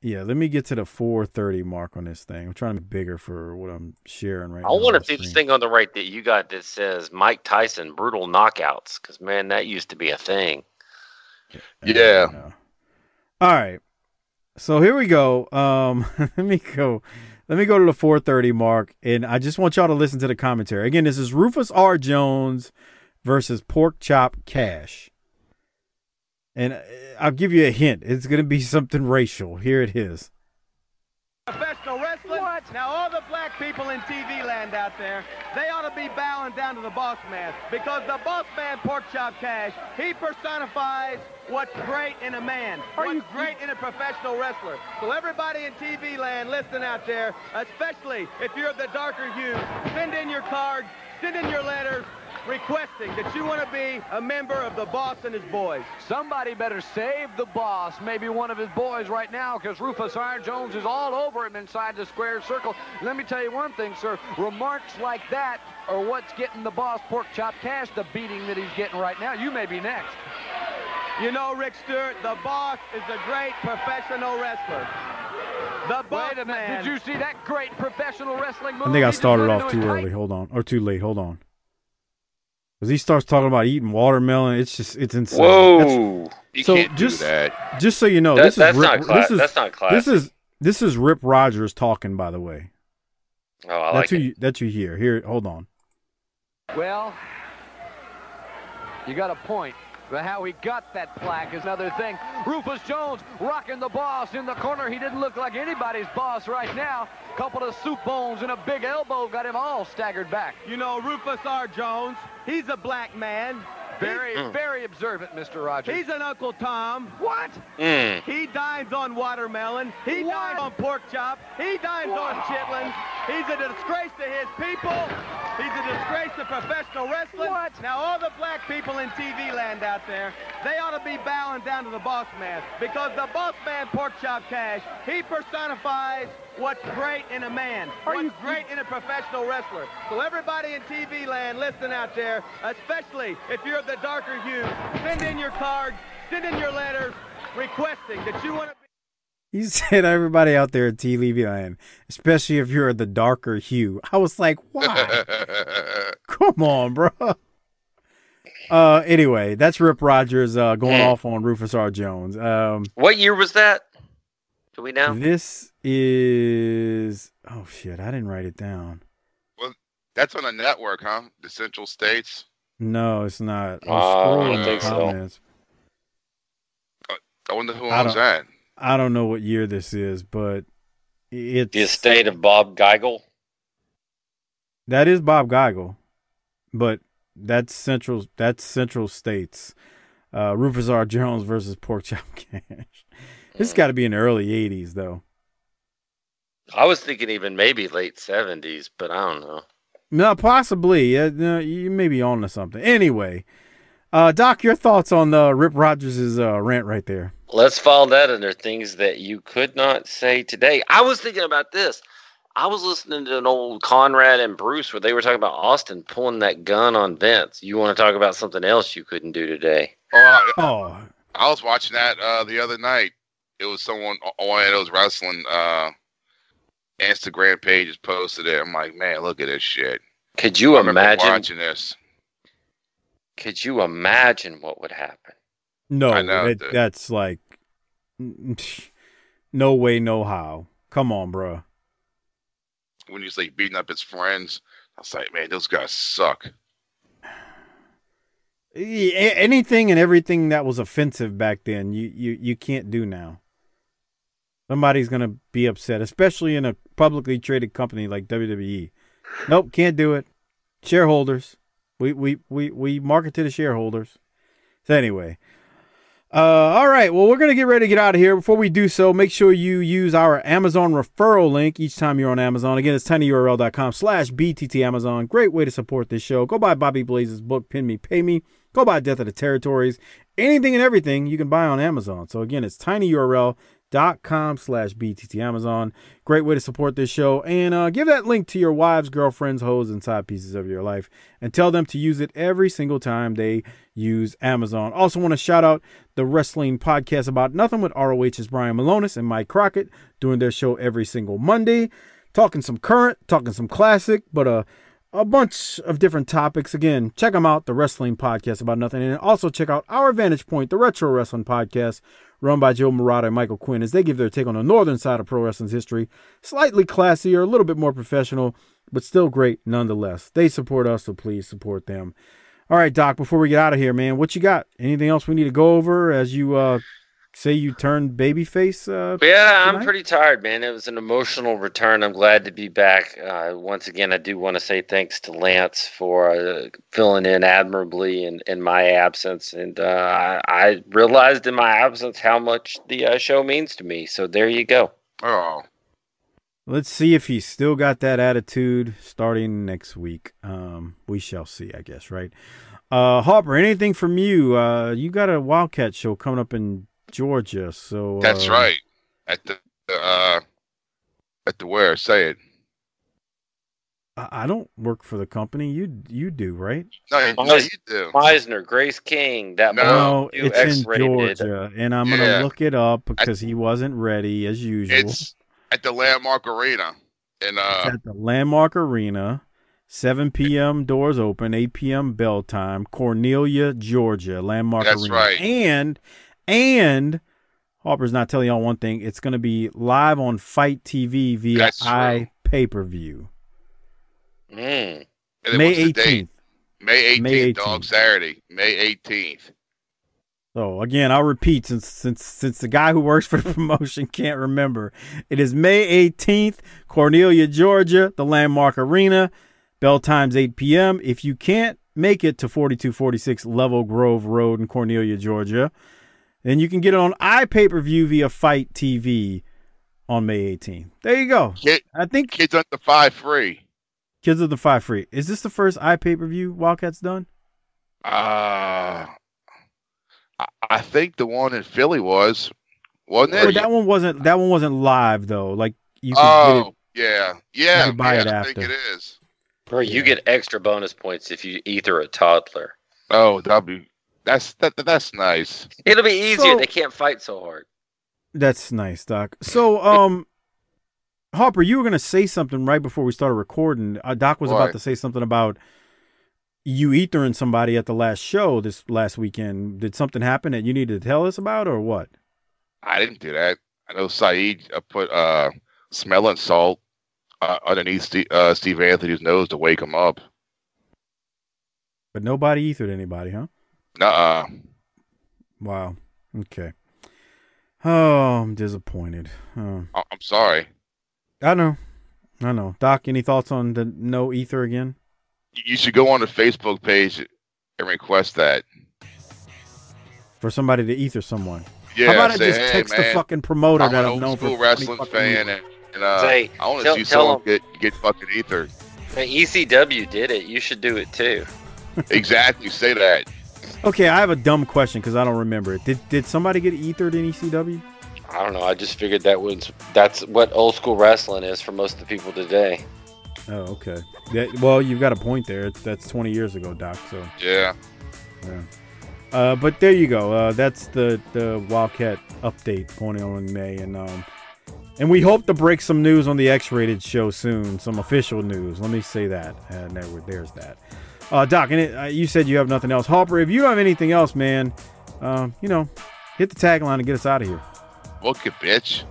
yeah, let me get to the 430 mark on this thing. I'm trying to be bigger for what I'm sharing right I now. on wonder the if this thing on the right that you got that says Mike Tyson brutal knockouts, because man, that used to be a thing. Yeah. No. All right. So here we go. Um, let me go. Let me go to the 430 mark, and I just want y'all to listen to the commentary. Again, this is Rufus R. Jones versus Pork Chop Cash. And uh, I'll give you a hint. It's going to be something racial. Here it is. Now all the black people in TV land out there, they ought to be bowing down to the boss man because the boss man, Pork Chop Cash, he personifies what's great in a man, what's great in a professional wrestler. So everybody in TV land, listen out there, especially if you're of the darker hue, send in your cards, send in your letters. Requesting that you want to be a member of the boss and his boys. Somebody better save the boss, maybe one of his boys right now, because Rufus Iron Jones is all over him inside the square circle. Let me tell you one thing, sir. Remarks like that are what's getting the boss Pork Chop Cash the beating that he's getting right now. You may be next. You know, Rick Stewart, the boss is a great professional wrestler. The boss Wait a minute. man. Did you see that great professional wrestling move? I think I started off too early. Hold on, or too late. Hold on. Because he starts talking about eating watermelon, it's just it's insane. Whoa. That's- You so can't just do that. just so you know, That- this is Rip, not cla- this is that's not this is this is Rip Rogers talking. By the way, Oh, I that's like who it. you, that you hear. Here, hold on. Well, you got a point. But how he got that plaque is another thing. Rufus Jones rocking the boss in the corner. He didn't look like anybody's boss right now. Couple of soup bones and a big elbow got him all staggered back. You know, Rufus R. Jones, he's a black man. Very, Mm. very observant, Mr. Rogers. He's an Uncle Tom. What? Mm. He dines on watermelon. He dines on pork chop. He dines on chitlins. He's a disgrace to his people. He's a disgrace to professional wrestling. What? Now, all the black people in TV land out there, they ought to be bowing down to the boss man because the boss man, Pork Chop Cash, he personifies what's great in a man, what's great in a professional wrestler. So everybody in TV land, listen out there, especially if you're of the darker hue, send in your cards, send in your letters requesting that you want to be... He said everybody out there in TV land, especially if you're of the darker hue. I was like, why? Come on, bro. Uh, anyway, that's Rip Rogers uh, going off on Rufus R. Jones. Um, What year was that? Do we know? this is oh shit, I didn't write it down. well, that's on the network, huh? The Central States. No, it's not. Oh, uh, I'm I don't the think so. Uh, I wonder who I owns that. I don't know what year this is, but it's The estate of Bob Geigel. that is Bob Geigel, but that's Central. That's Central States. Uh, Rufus R. Jones versus Pork Chop Cash. This hmm. got to be in the early '80s, though. I was thinking even maybe late 70s, but I don't know. No, possibly. Uh, no, you may be on to something. Anyway, uh, Doc, your thoughts on uh, Rip Rogers' uh, rant right there? Let's follow that under things that you could not say today. I was thinking about this. I was listening to an old Conrad and Bruce where they were talking about Austin pulling that gun on Vince. You want to talk about something else you couldn't do today? Oh, I, Oh, I was watching that uh, the other night. It was someone on one of those wrestling uh, Instagram pages posted it. I'm like, man, look at this shit. Could you I imagine? watching this? Could you imagine what would happen? no, I know, that- that's like no way, no how. Come on, bro. When he's like beating up his friends, I was like, man, those guys suck. Anything and everything that was offensive back then, you you you can't do now. Somebody's gonna be upset, especially in a publicly traded company like WWE. Nope, can't do it. Shareholders, we we we we market to the shareholders. So anyway, uh, all right. Well, we're gonna get ready to get out of here. Before we do so, make sure you use our Amazon referral link each time you're on Amazon. Again, it's tinyurl.com/slash. Great way to support this show. Go buy Bobby Blaze's book, Pin Me, Pay Me. Go buy Death of the Territories. Anything and everything you can buy on Amazon. So again, it's tinyurl.com slash btt Amazon. Great way to support this show. And uh, give that link to your wives, girlfriends, hoes, and side pieces of your life. And tell them to use it every single time they use Amazon. Also want to shout out the wrestling podcast about nothing with ROH's Brian Malonis and Mike Crockett doing their show every single Monday. Talking some current, talking some classic, but uh a bunch of different topics. Again, check them out, the Wrestling Podcast About Nothing. And also check out our Vantage Point, the Retro Wrestling Podcast, run by Joe Murata and Michael Quinn, as they give their take on the northern side of pro wrestling's history. Slightly classier, a little bit more professional, but still great nonetheless. They support us, so please support them. All right, Doc, before we get out of here, man, what you got? Anything else we need to go over as you uh, say you turned babyface? Uh, Yeah, I'm pretty tired, man. It was an emotional return. I'm glad to be back. Uh, once again, I do want to say thanks to Lance for uh, filling in admirably in, in my absence. And uh, I, I realized in my absence how much the uh, show means to me. So there you go. Oh, Let's see if he's still got that attitude starting next week. Um, we shall see, I guess, right? Uh, Harper, anything from you? Uh, you got a Wildcat show coming up in Georgia, so That's uh, right. At the uh, at the where? Say it. I I don't work for the company. You you do, right? No, no, you do. Meisner, Grace King, that No, one it's in X-rated. Georgia, and I'm gonna look it up because he wasn't ready as usual. It's at the Landmark Arena. And uh, It's at the Landmark Arena. 7 p.m. doors open, 8 p.m. bell time. Cornelia, Georgia, Landmark That's Arena. right. And and Harper's not telling y'all one thing. It's going to be live on Fight TV via That's i pay per view. Mm. and May 18th. date? May 18th, dog. Saturday, May 18th. So again, I'll repeat since since since the guy who works for the promotion can't remember. It is May 18th, Cornelia, Georgia, the Landmark Arena. Bell times 8 p.m. If you can't make it to 4246 Level Grove Road in Cornelia, Georgia, then you can get it on iPay-per-view via FITE TV on May 18th. There you go. Kid, I think kids under five free. Kids of the Five Free. Is this the first iPay-per-view Wildcats done? Uh, I, I think the one in Philly was, wasn't Well, that one wasn't that one wasn't live though. Like you could get oh, it yeah, yeah, buy yeah, it I after. think it is. Bro, you get extra bonus points if you ether a toddler. Oh, that'd be that's that that's nice. It'll be easier. So- they can't fight so hard. That's nice, Doc. So, um, Harper, you were gonna say something right before we started recording. Uh, Doc was What? about to say something about you ethering somebody at the last show this last weekend. Did something happen that you needed to tell us about, or what? I didn't do that. I know Saeed uh, put uh smelling salt uh, underneath Steve, uh, Steve Anthony's nose to wake him up. But nobody ethered anybody, huh? Nuh-uh. Wow. Okay. Oh, I'm disappointed. Oh. I- I'm sorry. I know. I know. Doc, any thoughts on the no ether again? You should go on the Facebook page and request that. For somebody to ether someone. Yeah, How about I say, just hey, text the fucking promoter I'm that I've old known for school wrestling fan, years. and, and uh, Say, I want to tell- see someone get get fucking ether. Man, ECW did it. You should do it too. exactly, say that. Okay, I have a dumb question because I don't remember it. Did did somebody get ethered in ECW? I don't know. I just figured that was that's what old school wrestling is for most of the people today. Oh, okay. That, well, you've got a point there. That's 20 years ago, Doc. So, Yeah. yeah. Uh, but there you go. Uh, that's the the Wildcat update going on in May, and um, and we hope to break some news on the X-rated show soon. Some official news. Let me say that. Uh, there, there's that. Uh, Doc, and it, uh, you said you have nothing else. Harper, if you have anything else, man, um, you know, hit the tagline and get us out of here. Book it, bitch.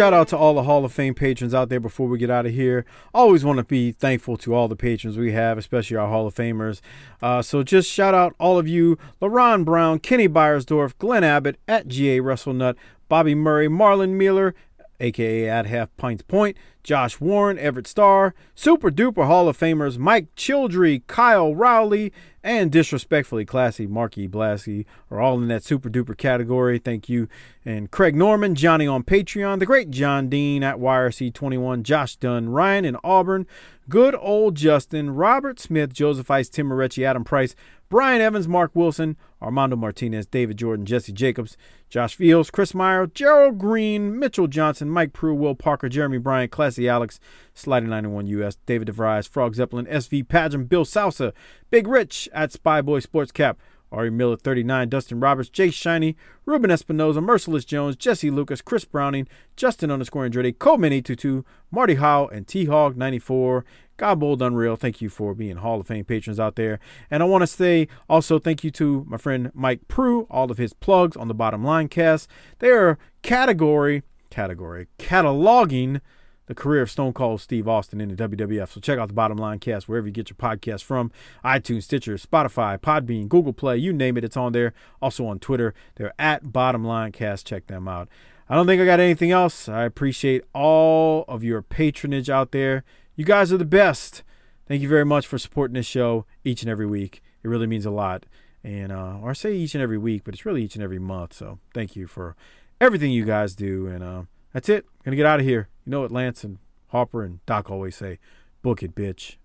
Shout out to all the Hall of Fame patrons out there before we get out of here. Always want to be thankful to all the patrons we have, especially our Hall of Famers. Uh, so just shout out all of you LaRon Brown, Kenny Byersdorf, Glenn Abbott, at GA WrestleNut, Bobby Murray, Marlon Mueller, aka at Half Pints Point, Josh Warren, Everett Starr, Super Duper Hall of Famers Mike Childry, Kyle Rowley, and disrespectfully classy Marky Blasky are all in that super duper category. Thank you. And Craig Norman, Johnny on Patreon, the great John Dean at YRC21, Josh Dunn, Ryan in Auburn, good old Justin, Robert Smith, Joseph Ice, Tim Moretti, Adam Price, Brian Evans, Mark Wilson, Armando Martinez, David Jordan, Jesse Jacobs, Josh Fields, Chris Meyer, Gerald Green, Mitchell Johnson, Mike Prue, Will Parker, Jeremy Bryant, Classy Alex, Sliding 91 US, David DeVries, Frog Zeppelin, SV Pageant, Bill Salsa, Big Rich at Spyboy Sports Cap, Ari Miller 39, Dustin Roberts, Jay Shiny, Ruben Espinoza, Merciless Jones, Jesse Lucas, Chris Browning, Justin underscore Andretti, Coleman 822, Marty Howe, and T Hog 94. Godbold Unreal, thank you for being Hall of Fame patrons out there. And I want to say also thank you to my friend Mike Prue, all of his plugs on the bottom line cast. They are category, category, cataloging the career of Stone Cold Steve Austin in the WWF. So check out the Bottom Line Cast wherever you get your podcast from iTunes, Stitcher, Spotify, Podbean, Google Play, you name it, it's on there. Also on Twitter, they're at Bottom Line Cast. Check them out. I don't think I got anything else. I appreciate all of your patronage out there. You guys are the best. Thank you very much for supporting this show each and every week. It really means a lot. And uh, or I say each and every week, but it's really each and every month. So thank you for everything you guys do. And uh, that's it. Gonna get out of here. You know what Lance and Harper and Doc always say: "Book it, bitch."